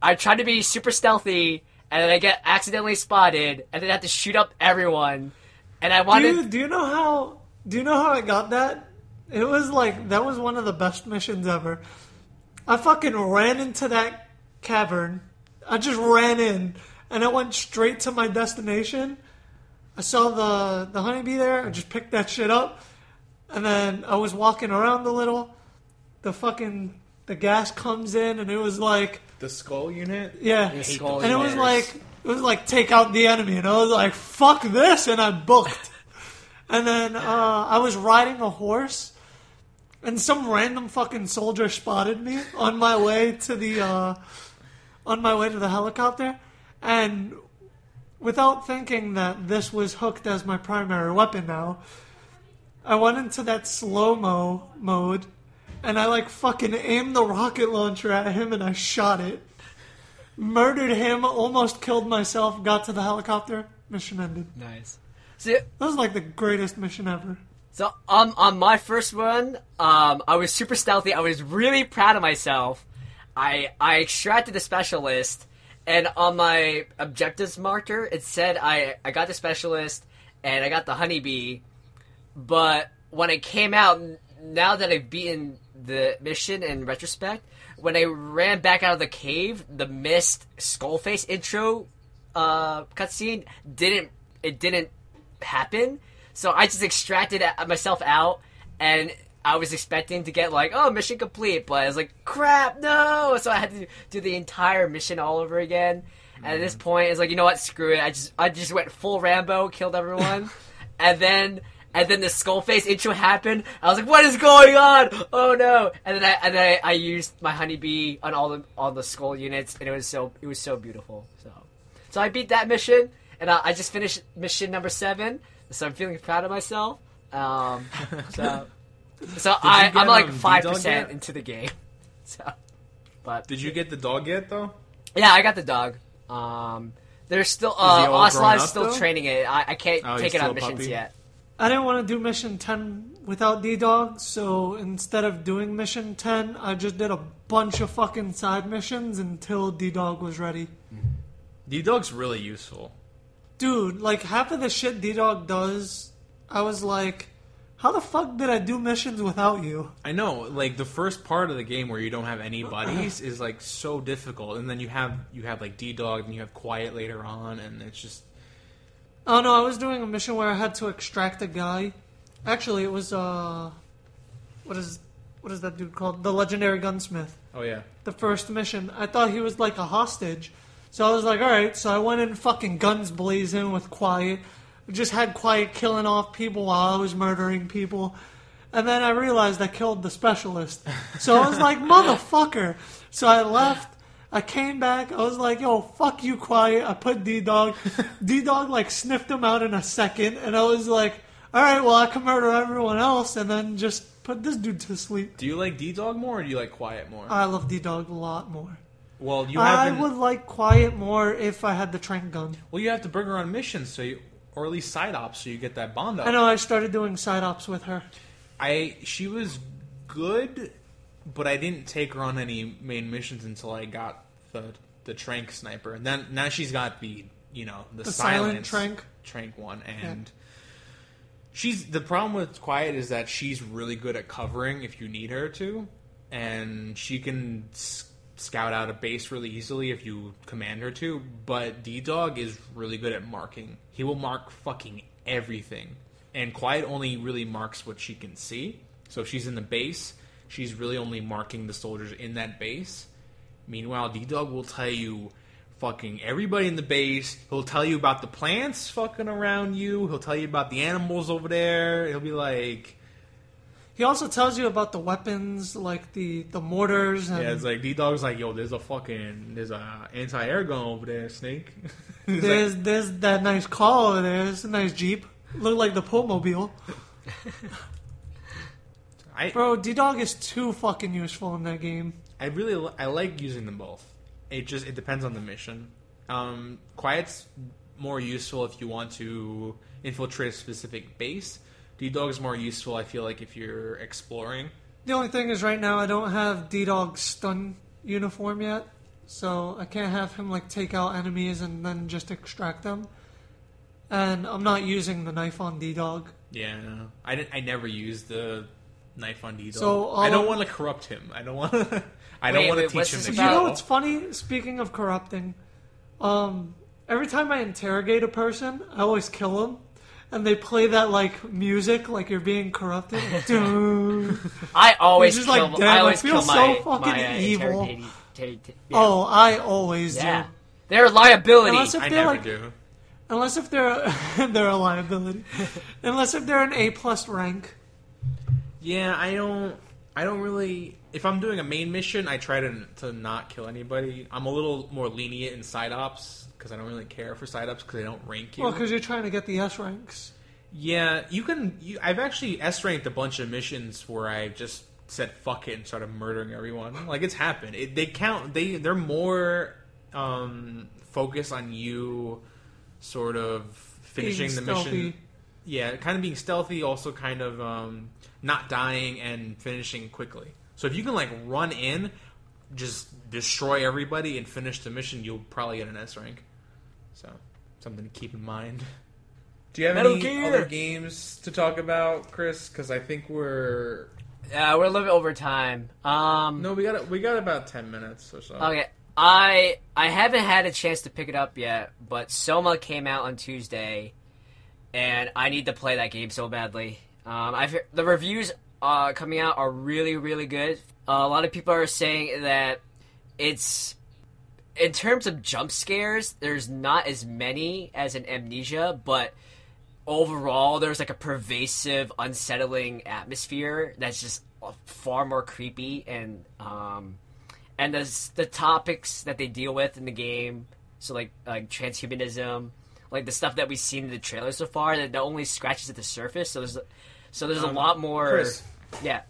[SPEAKER 3] I try to be super stealthy, and then I get accidentally spotted, and then I have to shoot up everyone. And I
[SPEAKER 1] Do
[SPEAKER 3] wanted.
[SPEAKER 1] you, do you know how? Do you know how I got that? It was like that was one of the best missions ever. I fucking ran into that cavern. I just ran in, and I went straight to my destination. I saw the the honeybee there. I just picked that shit up, and then I was walking around a little. The fucking the gas comes in, and it was like
[SPEAKER 2] The skull unit.
[SPEAKER 1] yeah,
[SPEAKER 3] The skull
[SPEAKER 1] and it was like it was like take out the enemy, and I was like fuck this, and I booked. and then uh, I was riding a horse, and some random fucking soldier spotted me on my way to the uh, on my way to the helicopter, and without thinking that this was hooked as my primary weapon now, I went into that slow mo mode. And I like fucking aimed the rocket launcher at him and I shot it murdered him, almost killed myself, got to the helicopter, mission ended.
[SPEAKER 3] nice. So,
[SPEAKER 1] That was like the greatest mission ever.
[SPEAKER 3] so on on my first run, um, I was super stealthy. I was really proud of myself. I I extracted the specialist, and on my objectives marker, it said I I got the specialist and I got the honeybee. But when I came out, now that I've beaten the mission in retrospect, when I ran back out of the cave, the mist skullface intro uh, cutscene didn't it didn't happen. So I just extracted myself out, and I was expecting to get like, oh, mission complete, but I was like, crap, no! So I had to do the entire mission all over again. And at this point, it's like, you know what? Screw it. I just I just went full Rambo, killed everyone, [LAUGHS] and then and then the skull face intro happened. I was like, what is going on? Oh no! And then I and then I, I used my honeybee on all the on the skull units, and it was so it was so beautiful. So so I beat that mission, and I, I just finished mission number seven. So I'm feeling proud of myself. Um, so [LAUGHS] so I, I'm like
[SPEAKER 2] um,
[SPEAKER 3] five
[SPEAKER 2] D-Dog
[SPEAKER 3] percent into the game. [LAUGHS] So, but
[SPEAKER 2] Did you get the dog yet though?
[SPEAKER 3] yeah, I got the dog. Um, there's still
[SPEAKER 2] he
[SPEAKER 3] uh,
[SPEAKER 2] all grown
[SPEAKER 3] Ocelot's still
[SPEAKER 2] though?
[SPEAKER 3] training it. I, I can't
[SPEAKER 2] Oh,
[SPEAKER 3] take it on missions
[SPEAKER 2] puppy?
[SPEAKER 3] yet.
[SPEAKER 1] I didn't want to do mission 10 without D Dog, so instead of doing mission 10, I just did a bunch of fucking side missions until D Dog was ready.
[SPEAKER 2] D Dog's really useful.
[SPEAKER 1] Dude, like half of the shit D Dog does, I was like, how the fuck did I do missions without you?
[SPEAKER 2] I know, like the first part of the game where you don't have any buddies is like so difficult, and then you have you have like D Dog, and you have Quiet later on, and it's just
[SPEAKER 1] Oh no, I was doing a mission where I had to extract a guy. Actually, it was uh, what is what is that dude called? The legendary gunsmith.
[SPEAKER 2] oh yeah.
[SPEAKER 1] The first mission. I thought he was like a hostage, so I was like, all right. So I went in fucking guns blazing with Quiet. Just had Quiet killing off people while I was murdering people, and then I realized I killed the specialist. So I was like, motherfucker. So I left. I came back. I was like, "Yo, fuck you, quiet." I put D Dog. D Dog like sniffed him out in a second, and I was like, "All right, well, I can murder everyone else, and then just put this dude to sleep."
[SPEAKER 2] Do you like D Dog more, or do you like Quiet more?
[SPEAKER 1] I love D Dog a lot more.
[SPEAKER 2] well, you
[SPEAKER 1] I
[SPEAKER 2] haven't.
[SPEAKER 1] would like quiet more if I had the trank gun.
[SPEAKER 2] Well, you have to bring her on missions, so you, or at least side ops, so you get that bond up.
[SPEAKER 1] I know I started doing side ops with her.
[SPEAKER 2] I she was good, but I didn't take her on any main missions until I got the the trank sniper, and then now she's got the you know the,
[SPEAKER 1] The silent trank.
[SPEAKER 2] trank one, and she's the problem with quiet is that she's really good at covering if you need her to, and she can. Scout out a base really easily if you command her to, but D Dog is really good at marking. He will mark fucking everything. and Quiet only really marks what she can see. So if she's in the base, she's really only marking the soldiers in that base. Meanwhile, D Dog will tell you fucking everybody in the base. He'll tell you about the plants fucking around you. He'll tell you about the animals over there. He'll be like,
[SPEAKER 1] He also tells you about the weapons, like the the mortars. And
[SPEAKER 2] yeah, it's like D Dog's like, yo, there's a fucking there's a anti air gun over there, Snake. [LAUGHS]
[SPEAKER 1] There's
[SPEAKER 2] like,
[SPEAKER 1] there's that nice car over there. It's a nice jeep. Look like the Mobile. [LAUGHS]
[SPEAKER 2] I
[SPEAKER 1] Bro, D Dog is too fucking useful in that game.
[SPEAKER 2] I really I like using them both. It just it depends on the mission. Um, Quiet's more useful if you want to infiltrate a specific base. D Dog's more useful, I feel like, if you're exploring.
[SPEAKER 1] The only thing is, right now I don't have D Dog's stun uniform yet, so I can't have him like take out enemies and then just extract them. And I'm not using the knife on D Dog.
[SPEAKER 2] Yeah, I didn't. I never used the knife on D Dog.
[SPEAKER 1] So,
[SPEAKER 2] I don't want to corrupt him. I don't want. to [LAUGHS] I don't want to teach him
[SPEAKER 3] this
[SPEAKER 1] You know
[SPEAKER 3] about?
[SPEAKER 1] what's funny? Speaking of corrupting, um, every time I interrogate a person, I always kill them, and they play that like music, like you're being corrupted. [LAUGHS] Dude.
[SPEAKER 3] I always
[SPEAKER 1] It's
[SPEAKER 3] kill.
[SPEAKER 1] just like, damn,
[SPEAKER 3] I
[SPEAKER 1] I feel
[SPEAKER 3] kill
[SPEAKER 1] so
[SPEAKER 3] my,
[SPEAKER 1] fucking
[SPEAKER 3] my, uh,
[SPEAKER 1] evil.
[SPEAKER 3] interrogating- ter- ter- yeah.
[SPEAKER 1] Oh, I always
[SPEAKER 3] yeah.
[SPEAKER 1] do.
[SPEAKER 3] They're a liability.
[SPEAKER 1] Unless if
[SPEAKER 2] I
[SPEAKER 1] they're
[SPEAKER 2] never
[SPEAKER 1] like,
[SPEAKER 2] do.
[SPEAKER 1] unless if they're [LAUGHS] they're a liability, [LAUGHS] unless if they're an A plus rank.
[SPEAKER 2] Yeah, I don't. I don't really. If I'm doing a main mission, I try to to not kill anybody. I'm a little more lenient in side ops because I don't really care for side ops because they don't rank you.
[SPEAKER 1] Well, because you're trying to get the S ranks.
[SPEAKER 2] yeah, you can. You, I've actually S ranked a bunch of missions where I just said fuck it and started murdering everyone. Like it's happened. It, they count. They they're more um, focused on you, sort of finishing
[SPEAKER 1] Being
[SPEAKER 2] the
[SPEAKER 1] stealthy.
[SPEAKER 2] mission. Yeah, kind of being stealthy, also kind of um, not dying and finishing quickly. So if you can like run in, just destroy everybody and finish the mission, you'll probably get an S rank. So something to keep in mind. [LAUGHS] Do you have
[SPEAKER 3] Metal
[SPEAKER 2] any
[SPEAKER 3] Gear!
[SPEAKER 2] other games to talk about, Chris? Because I think we're
[SPEAKER 3] Yeah, we're a little bit over time. Um,
[SPEAKER 2] no, we got we got about ten minutes or so.
[SPEAKER 3] Okay, I I haven't had a chance to pick it up yet, but Soma came out on Tuesday, and I need to play that game so badly. Um, I've heard, the reviews uh, coming out are really really good. Uh, a lot of people are saying that it's in terms of jump scares, there's not as many as in Amnesia, but overall there's like a pervasive unsettling atmosphere that's just far more creepy and um and the the topics that they deal with in the game so like like transhumanism like the stuff that we've seen in the trailer so far that only scratches at the surface so there's so there's a
[SPEAKER 2] Um,
[SPEAKER 3] lot more
[SPEAKER 2] Chris,
[SPEAKER 3] yeah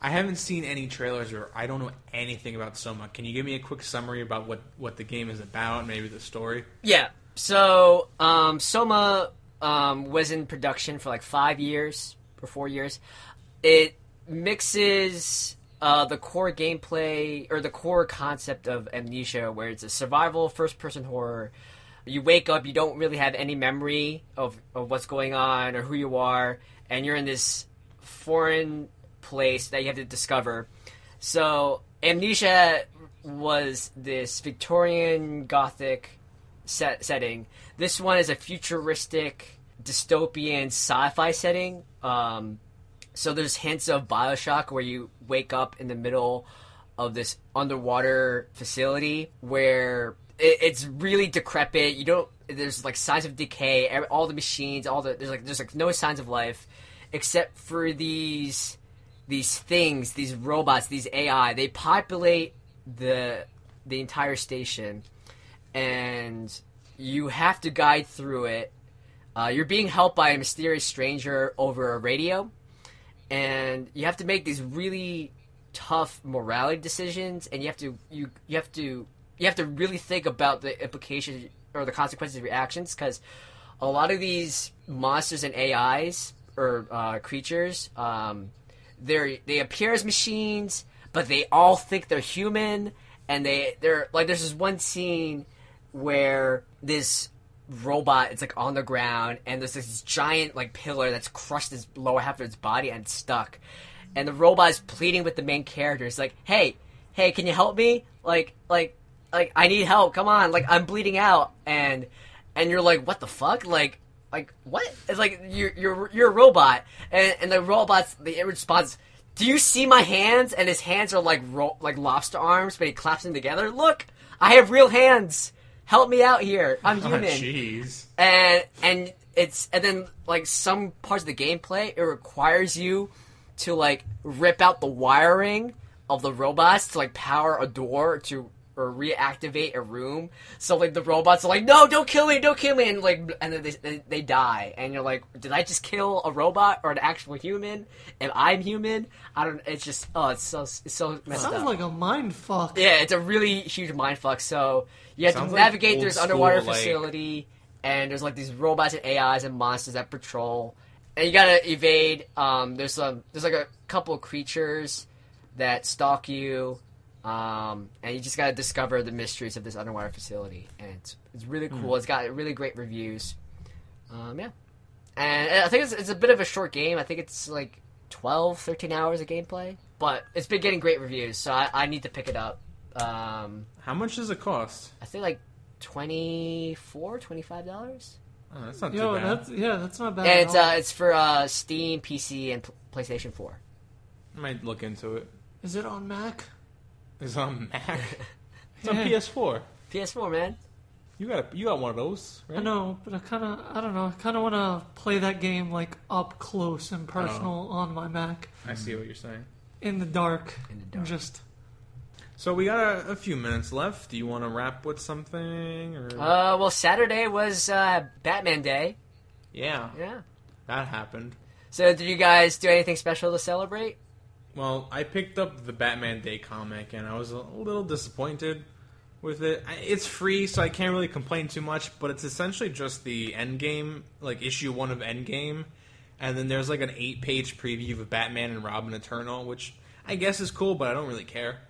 [SPEAKER 2] I haven't seen any trailers or I don't know anything about Soma. Can you give me a quick summary about what what the game is about, maybe the story?
[SPEAKER 3] Yeah. So, um, Soma um, was in production for like five years or four years. It mixes uh, the core gameplay or the core concept of Amnesia, where it's a survival first person horror. You wake up, you don't really have any memory of, of what's going on or who you are, and you're in this foreign place that you have to discover. So, Amnesia was this Victorian Gothic set, setting. This one is a futuristic, dystopian sci-fi setting. Um, so there's hints of Bioshock where you wake up in the middle of this underwater facility where it, it's really decrepit. You don't. There's like signs of decay. All the machines, all the there's like there's like no signs of life, except for these these things, these robots, these AI. They populate the the entire station, and you have to guide through it. Uh, you're being helped by a mysterious stranger over a radio, and you have to make these really tough morality decisions, and you have to you you have to you have to really think about the implications or the consequences of your actions because a lot of these monsters and AIs or uh, creatures, um, they they appear as machines, but they all think they're human, and they they're like there's this one scene where this robot it's like on the ground and there's this giant like pillar that's crushed its lower half of its body and stuck. And the robot is pleading with the main character. It's like hey hey can you help me? Like like like i need help come on like i'm bleeding out and and you're like what the fuck like like what? It's like you're you're you're a robot, and and the robot's the response. Do you see my hands? And his hands are like ro- like lobster arms, but he claps them together. Look, I have real hands. Help me out here. I'm [LAUGHS]
[SPEAKER 2] Oh,
[SPEAKER 3] human.
[SPEAKER 2] jeez.
[SPEAKER 3] and and it's and then like some parts of the gameplay it requires you to like rip out the wiring of the robots to like power a door to or reactivate a room so like the robots are like no don't kill me don't kill me and like and then they, they, they die and you're like did i just kill a robot or an actual human and i'm human i don't it's just oh it's so it's so messed
[SPEAKER 1] Sounds
[SPEAKER 3] up
[SPEAKER 1] like a mind fuck.
[SPEAKER 3] yeah, it's a really huge mind fuck. So you have
[SPEAKER 2] Sounds
[SPEAKER 3] to navigate
[SPEAKER 2] old
[SPEAKER 3] through this
[SPEAKER 2] school,
[SPEAKER 3] underwater
[SPEAKER 2] like-
[SPEAKER 3] facility, and there's like these robots and AIs and monsters that patrol, and you gotta evade. Um, there's some there's like a couple of creatures that stalk you, um, and you just gotta discover the mysteries of this underwater facility, and it's it's really cool. It's got really great reviews. Um, yeah, and I think it's it's a bit of a short game. I think it's like 12, 13 hours of gameplay, but it's been getting great reviews, so I, I need to pick it up. Um,
[SPEAKER 2] How much does it cost?
[SPEAKER 3] I think like 24 dollars.
[SPEAKER 2] Oh, that's not too
[SPEAKER 1] Yo,
[SPEAKER 2] bad.
[SPEAKER 1] that's yeah, that's not bad.
[SPEAKER 3] And
[SPEAKER 1] at
[SPEAKER 3] it's
[SPEAKER 1] all.
[SPEAKER 3] uh, it's for uh, Steam, PC, and P- PlayStation 4.
[SPEAKER 2] I might look into it.
[SPEAKER 1] Is it on Mac?
[SPEAKER 2] It's on Mac. [LAUGHS] It's on
[SPEAKER 1] Yeah.
[SPEAKER 2] PS4.
[SPEAKER 3] PS4, man.
[SPEAKER 2] You got a, you got one of those, right?
[SPEAKER 1] I know, but I kind of, I don't know, I kind of want to play that game like up close and personal
[SPEAKER 2] Oh.
[SPEAKER 1] on my Mac
[SPEAKER 2] I see what you're saying.
[SPEAKER 1] in the dark.
[SPEAKER 3] In the dark.
[SPEAKER 1] Just
[SPEAKER 2] So we got a, a few minutes left. Do you want to wrap with something? Or
[SPEAKER 3] Uh, well, Saturday was uh, Batman Day.
[SPEAKER 2] yeah,
[SPEAKER 3] Yeah.
[SPEAKER 2] that happened.
[SPEAKER 3] So, did you guys do anything special to celebrate?
[SPEAKER 2] Well, I picked up the Batman Day comic, and I was a little disappointed with it. It's free, so I can't really complain too much. But it's essentially just the Endgame, like issue one of Endgame, and then there's like an eight-page preview of Batman and Robin Eternal, which I guess is cool, but I don't really care.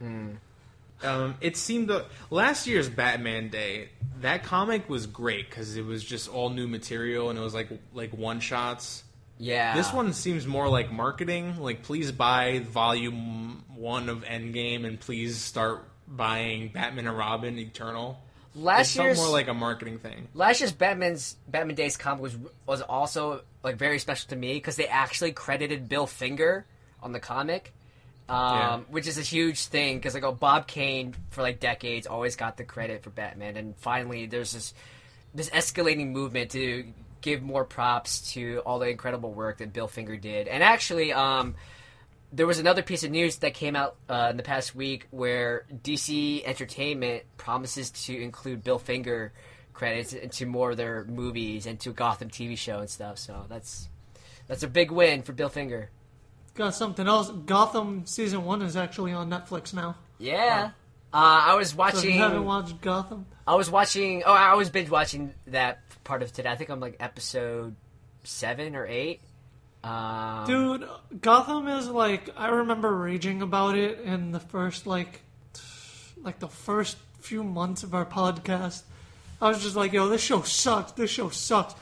[SPEAKER 2] Um, it seemed to, last year's Batman Day that comic was great because it was just all new material and it was like like one shots.
[SPEAKER 3] Yeah.
[SPEAKER 2] This one seems more like marketing. Like, please buy volume one of Endgame and please start buying Batman and Robin Eternal.
[SPEAKER 3] last
[SPEAKER 2] it's
[SPEAKER 3] year's
[SPEAKER 2] more like a marketing thing.
[SPEAKER 3] last year's Batman's Batman Days comic was was also like very special to me because they actually credited Bill Finger on the comic, um,
[SPEAKER 2] Yeah.
[SPEAKER 3] which is a huge thing because like oh, Bob Kane for like decades always got the credit for Batman, and finally there's this this escalating movement to give more props to all the incredible work that Bill Finger did, and actually. Um, there was another piece of news that came out uh, in the past week where DC Entertainment promises to include Bill Finger credits into more of their movies and to Gotham TV show and stuff. So that's that's a big win for Bill Finger.
[SPEAKER 1] got something else. Gotham season one is actually on Netflix now.
[SPEAKER 3] Yeah. Uh, I was
[SPEAKER 1] So
[SPEAKER 3] watching.
[SPEAKER 1] you haven't watched Gotham,
[SPEAKER 3] I was watching. Oh, I was binge watching that part of today. I think I'm like episode seven or eight. Um,
[SPEAKER 1] dude, Gotham is like I remember raging about it in the first like, like the first few months of our podcast. I was just like, yo, this show sucks. This show sucks.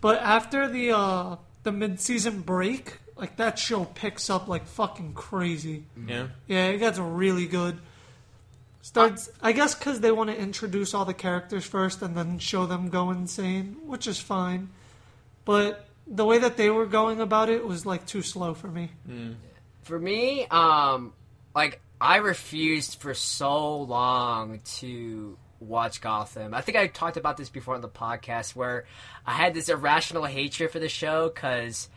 [SPEAKER 1] But after the uh the mid season break, like that show picks up like fucking crazy.
[SPEAKER 2] Yeah.
[SPEAKER 1] Yeah, it gets really good. Starts, I guess, because they want to introduce all the characters first and then show them go insane, which is fine. But the way that they were going about it was like too slow for me.
[SPEAKER 3] For me, um, like I refused for so long to watch Gotham. I think I talked about this before on the podcast where I had this irrational hatred for the show because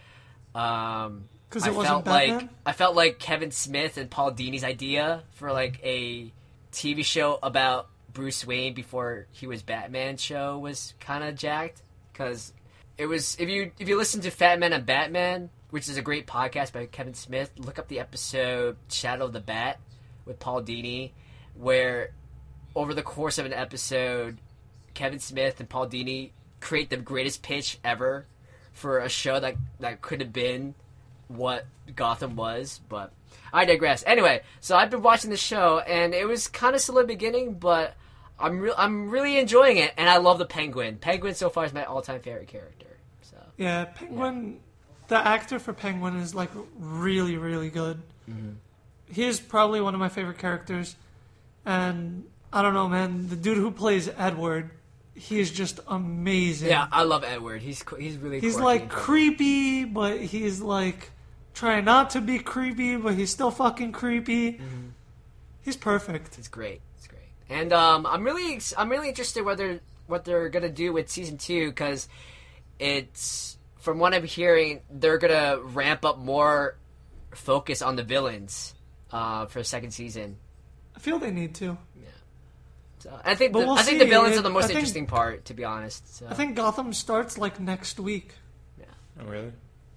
[SPEAKER 3] um,
[SPEAKER 1] 'Cause
[SPEAKER 3] I
[SPEAKER 1] it wasn't
[SPEAKER 3] felt
[SPEAKER 1] Batman?
[SPEAKER 3] like I felt like Kevin Smith and Paul Dini's idea for like a TV show about Bruce Wayne before he was Batman show was kind of jacked because it was if you if you listen to Fat Man and Batman, which is a great podcast by Kevin Smith, look up the episode Shadow of the Bat with Paul Dini, where over the course of an episode, Kevin Smith and Paul Dini create the greatest pitch ever for a show that that could have been what Gotham was, but I digress. Anyway, so I've been watching the show, and it was kind of slow beginning, but I'm re- I'm really enjoying it, and I love the Penguin. Penguin so far is my all time favorite character. So
[SPEAKER 1] Yeah, Penguin, the actor for Penguin is like really, really good. Mm-hmm. He is probably one of my favorite characters. And I don't know, man, the dude who plays Edward, he is just amazing.
[SPEAKER 3] Yeah, I love Edward. He's he's really
[SPEAKER 1] He's like creepy, but he's like trying not to be creepy, but he's still fucking creepy.
[SPEAKER 3] Mm-hmm.
[SPEAKER 1] He's perfect.
[SPEAKER 3] It's great. It's great. And um, I'm really ex- I'm really interested whether what they're gonna do with season two because it's from what I'm hearing they're gonna ramp up more focus on the villains uh, for the second season.
[SPEAKER 1] I feel they need to.
[SPEAKER 3] So I think
[SPEAKER 1] But
[SPEAKER 3] the,
[SPEAKER 1] we'll
[SPEAKER 3] I think the villains
[SPEAKER 1] It-
[SPEAKER 3] are the most
[SPEAKER 1] think-
[SPEAKER 3] interesting part, to be honest. So.
[SPEAKER 1] I think Gotham starts like next week. Yeah.
[SPEAKER 2] Oh really?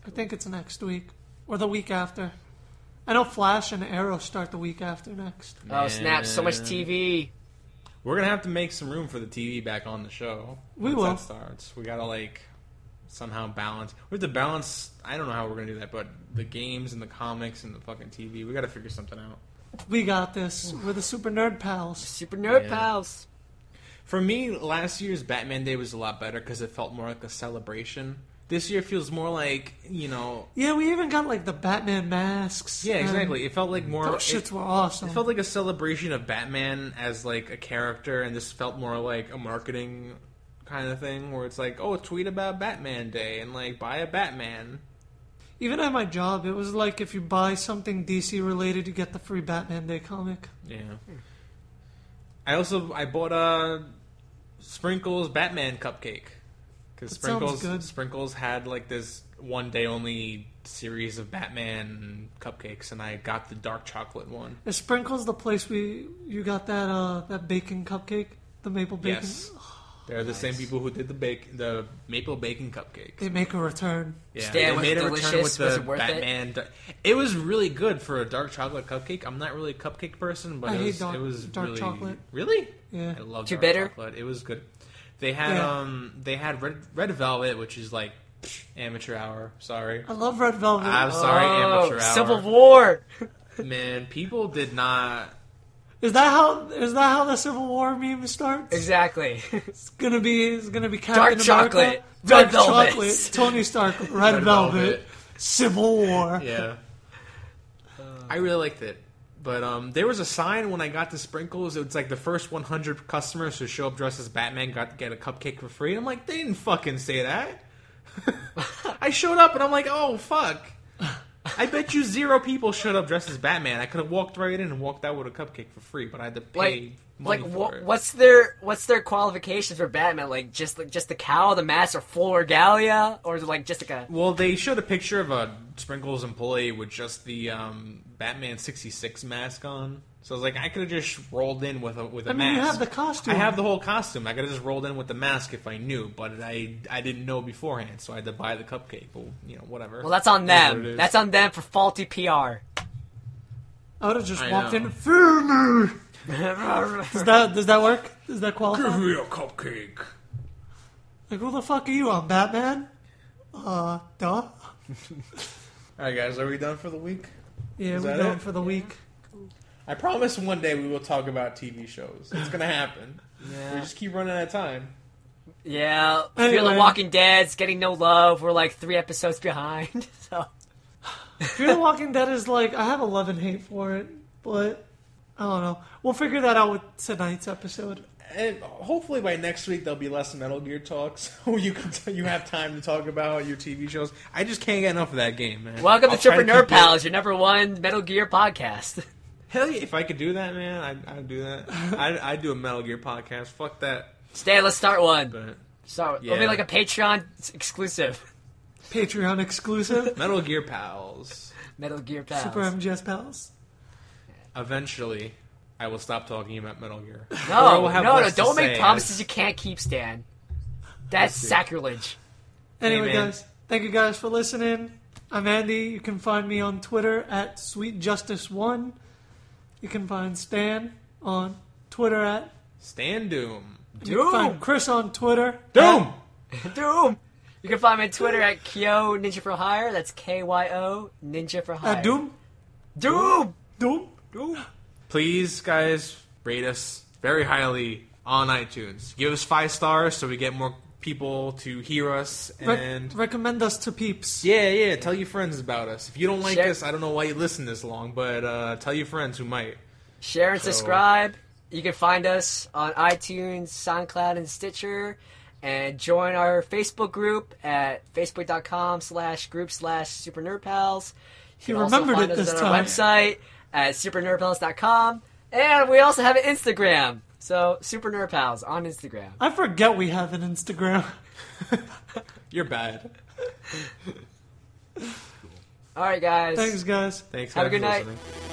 [SPEAKER 1] I think it's next week or the week after. I know Flash and Arrow start the week after next.
[SPEAKER 3] Oh snap! So much TV.
[SPEAKER 2] We're gonna have to make some room for the TV back on the show.
[SPEAKER 1] We
[SPEAKER 2] once
[SPEAKER 1] will.
[SPEAKER 2] That starts. We gotta like somehow balance. We have to balance. I don't know how we're gonna do that, but the games and the comics and the fucking TV. We gotta figure something out.
[SPEAKER 1] We got this. We're the Super Nerd Pals.
[SPEAKER 3] Super Nerd
[SPEAKER 2] Yeah.
[SPEAKER 3] Pals.
[SPEAKER 2] For me, last year's Batman Day was a lot better because it felt more like a celebration. This year feels more like you know.
[SPEAKER 1] Yeah, we even got like the Batman masks.
[SPEAKER 2] Yeah, exactly. It felt like more.
[SPEAKER 1] Those
[SPEAKER 2] it-
[SPEAKER 1] were awesome.
[SPEAKER 2] It felt like a celebration of Batman as like a character, and this felt more like a marketing kind of thing, where it's like, oh, tweet about Batman Day and like buy a Batman.
[SPEAKER 1] Even at my job, it was like if you buy something DC related, you get the free Batman Day comic.
[SPEAKER 2] Yeah. I also I bought a Sprinkles Batman cupcake because Sprinkles
[SPEAKER 1] good.
[SPEAKER 2] Sprinkles had like this one day only series of Batman cupcakes, and I got the dark chocolate one.
[SPEAKER 1] Is Sprinkles the place we you got that uh that bacon cupcake, the maple bacon?
[SPEAKER 2] Yes, they're the same people who did the bake the maple bacon cupcake.
[SPEAKER 1] They make a return.
[SPEAKER 2] Yeah,
[SPEAKER 3] Stan,
[SPEAKER 2] they
[SPEAKER 3] was
[SPEAKER 2] made
[SPEAKER 3] it
[SPEAKER 2] a return
[SPEAKER 3] delicious?
[SPEAKER 2] with
[SPEAKER 3] Was
[SPEAKER 2] the
[SPEAKER 3] it worth it?
[SPEAKER 2] Batman. It? it was really good for a dark chocolate cupcake. I'm not really a cupcake person, but
[SPEAKER 1] I
[SPEAKER 2] it
[SPEAKER 1] hate
[SPEAKER 2] was
[SPEAKER 1] dark-
[SPEAKER 2] it was
[SPEAKER 1] dark
[SPEAKER 2] really,
[SPEAKER 1] chocolate.
[SPEAKER 2] Really,
[SPEAKER 1] Yeah.
[SPEAKER 2] I love
[SPEAKER 3] Too
[SPEAKER 2] dark
[SPEAKER 3] bitter?
[SPEAKER 2] chocolate. It was good. They had
[SPEAKER 1] Yeah.
[SPEAKER 2] um they had red red velvet, which is like amateur hour. Sorry,
[SPEAKER 1] I love Red Velvet.
[SPEAKER 2] I'm sorry,
[SPEAKER 3] Oh,
[SPEAKER 2] amateur hour.
[SPEAKER 3] Civil War. [LAUGHS]
[SPEAKER 2] Man, people did not.
[SPEAKER 1] is that how is that how the Civil War meme starts?
[SPEAKER 3] Exactly.
[SPEAKER 1] It's gonna be it's gonna be Captain
[SPEAKER 3] Dark
[SPEAKER 1] America,
[SPEAKER 3] chocolate,
[SPEAKER 1] Dark
[SPEAKER 3] red velvet.
[SPEAKER 1] chocolate, Tony Stark, Red,
[SPEAKER 2] Red
[SPEAKER 1] velvet,
[SPEAKER 2] velvet.
[SPEAKER 1] Civil War.
[SPEAKER 2] Yeah, I really liked it. But um, there was a sign when I got to sprinkles. It was like the first 100 customers who show up dressed as Batman got to get a cupcake for free. And I'm like, they didn't fucking say that. [LAUGHS] I showed up and I'm like, oh fuck. I bet you zero people showed up dressed as Batman. I could have walked right in and walked out with a cupcake for free, but I had to pay
[SPEAKER 3] like, like
[SPEAKER 2] for
[SPEAKER 3] what's their what's their qualifications for Batman? Like just like just the cow, the mask, or full regalia, or is it like just like a
[SPEAKER 2] Well, they showed a picture of a Sprinkles employee with just the um, Batman '66 mask on. So I was like, I could have just rolled in with a with a
[SPEAKER 1] I mean,
[SPEAKER 2] mask.
[SPEAKER 1] you have the costume.
[SPEAKER 2] I have the whole costume. I could have just rolled in with the mask if I knew, but I I didn't know beforehand, so I had to buy the cupcake. But you know, whatever.
[SPEAKER 3] well, that's on
[SPEAKER 2] It is
[SPEAKER 3] them. That's on them for faulty PR.
[SPEAKER 1] I would have just
[SPEAKER 2] I
[SPEAKER 1] walked
[SPEAKER 2] know.
[SPEAKER 1] in. Fear me. Does that does that work? Does that qualify?
[SPEAKER 2] Give me a cupcake.
[SPEAKER 1] Like, who the fuck are you? I'm Batman. Uh, duh.
[SPEAKER 2] All right, guys, are we done for the week?
[SPEAKER 1] Yeah,
[SPEAKER 2] Is
[SPEAKER 1] we're
[SPEAKER 2] that
[SPEAKER 1] going
[SPEAKER 2] it?
[SPEAKER 1] for the week.
[SPEAKER 2] I promise one day we will talk about TV shows. It's gonna happen. We just keep running out of time.
[SPEAKER 3] yeah. Fear
[SPEAKER 1] Anyway.
[SPEAKER 3] the Walking Dead's getting no love. We're like three episodes behind. [LAUGHS] So
[SPEAKER 1] Fear the Walking Dead is like I have a love and hate for it, but I don't know. We'll figure that out with tonight's episode.
[SPEAKER 2] And hopefully by next week there'll be less Metal Gear talks. [LAUGHS] Where you can you have time to talk about your TV shows. I just can't get enough of that game, man.
[SPEAKER 3] welcome
[SPEAKER 2] I'll
[SPEAKER 3] to
[SPEAKER 2] try
[SPEAKER 3] Tripper
[SPEAKER 2] keep
[SPEAKER 3] Nerd
[SPEAKER 2] it-
[SPEAKER 3] Pals, your number one Metal Gear podcast.
[SPEAKER 2] Hell yeah! If I could do that, man, I'd, I'd do that. [LAUGHS] I'd, I'd do a Metal Gear podcast. Fuck that.
[SPEAKER 3] Stan, let's start one.
[SPEAKER 2] But
[SPEAKER 3] Start. It'll be like a Patreon exclusive.
[SPEAKER 1] Patreon exclusive.
[SPEAKER 2] Metal Gear pals.
[SPEAKER 3] Metal Gear Pals.
[SPEAKER 1] Super MGS pals.
[SPEAKER 2] Eventually, I will stop talking about Metal Gear. [LAUGHS]
[SPEAKER 3] No, no, no! Don't make promises
[SPEAKER 2] as-
[SPEAKER 3] you can't keep, Stan. That's sacrilege.
[SPEAKER 1] Anyway,
[SPEAKER 2] man.
[SPEAKER 1] guys, thank you guys for listening. I'm Andy. You can find me on Twitter at SweetJustice1. You can find Stan on Twitter at.
[SPEAKER 2] Stand Doom.
[SPEAKER 1] You can find Chris on Twitter.
[SPEAKER 2] Doom. [LAUGHS]
[SPEAKER 3] Doom. You can find me on Twitter at Kyo Ninja for Hire. That's K Y O Ninja for Hire.
[SPEAKER 1] At Doom.
[SPEAKER 3] Doom.
[SPEAKER 1] Doom.
[SPEAKER 3] Doom.
[SPEAKER 2] Please, guys, rate us very highly on iTunes. Give us five stars so we get more people to hear us.
[SPEAKER 1] Re-
[SPEAKER 2] And
[SPEAKER 1] recommend us to peeps.
[SPEAKER 2] yeah, yeah, tell your friends about us. If you don't like
[SPEAKER 3] Share-
[SPEAKER 2] us, I don't know why you listen this long, but uh, tell your friends who might.
[SPEAKER 3] Share and
[SPEAKER 2] So-
[SPEAKER 3] subscribe. you can find us on iTunes, SoundCloud, and Stitcher. And join our Facebook group at facebook.com slash group slash super nerd pals. You
[SPEAKER 1] He
[SPEAKER 3] can also
[SPEAKER 1] remembered
[SPEAKER 3] find
[SPEAKER 1] it
[SPEAKER 3] us
[SPEAKER 1] this
[SPEAKER 3] on our
[SPEAKER 1] time.
[SPEAKER 3] website at supernerdpals.com. And we also have an Instagram. So, Super Nerd Pals on Instagram.
[SPEAKER 1] I forget we have an Instagram. [LAUGHS]
[SPEAKER 2] You're bad.
[SPEAKER 3] All right, guys.
[SPEAKER 1] Thanks, guys.
[SPEAKER 2] Thanks.
[SPEAKER 3] Have a
[SPEAKER 2] guys,
[SPEAKER 3] good night.
[SPEAKER 2] listening.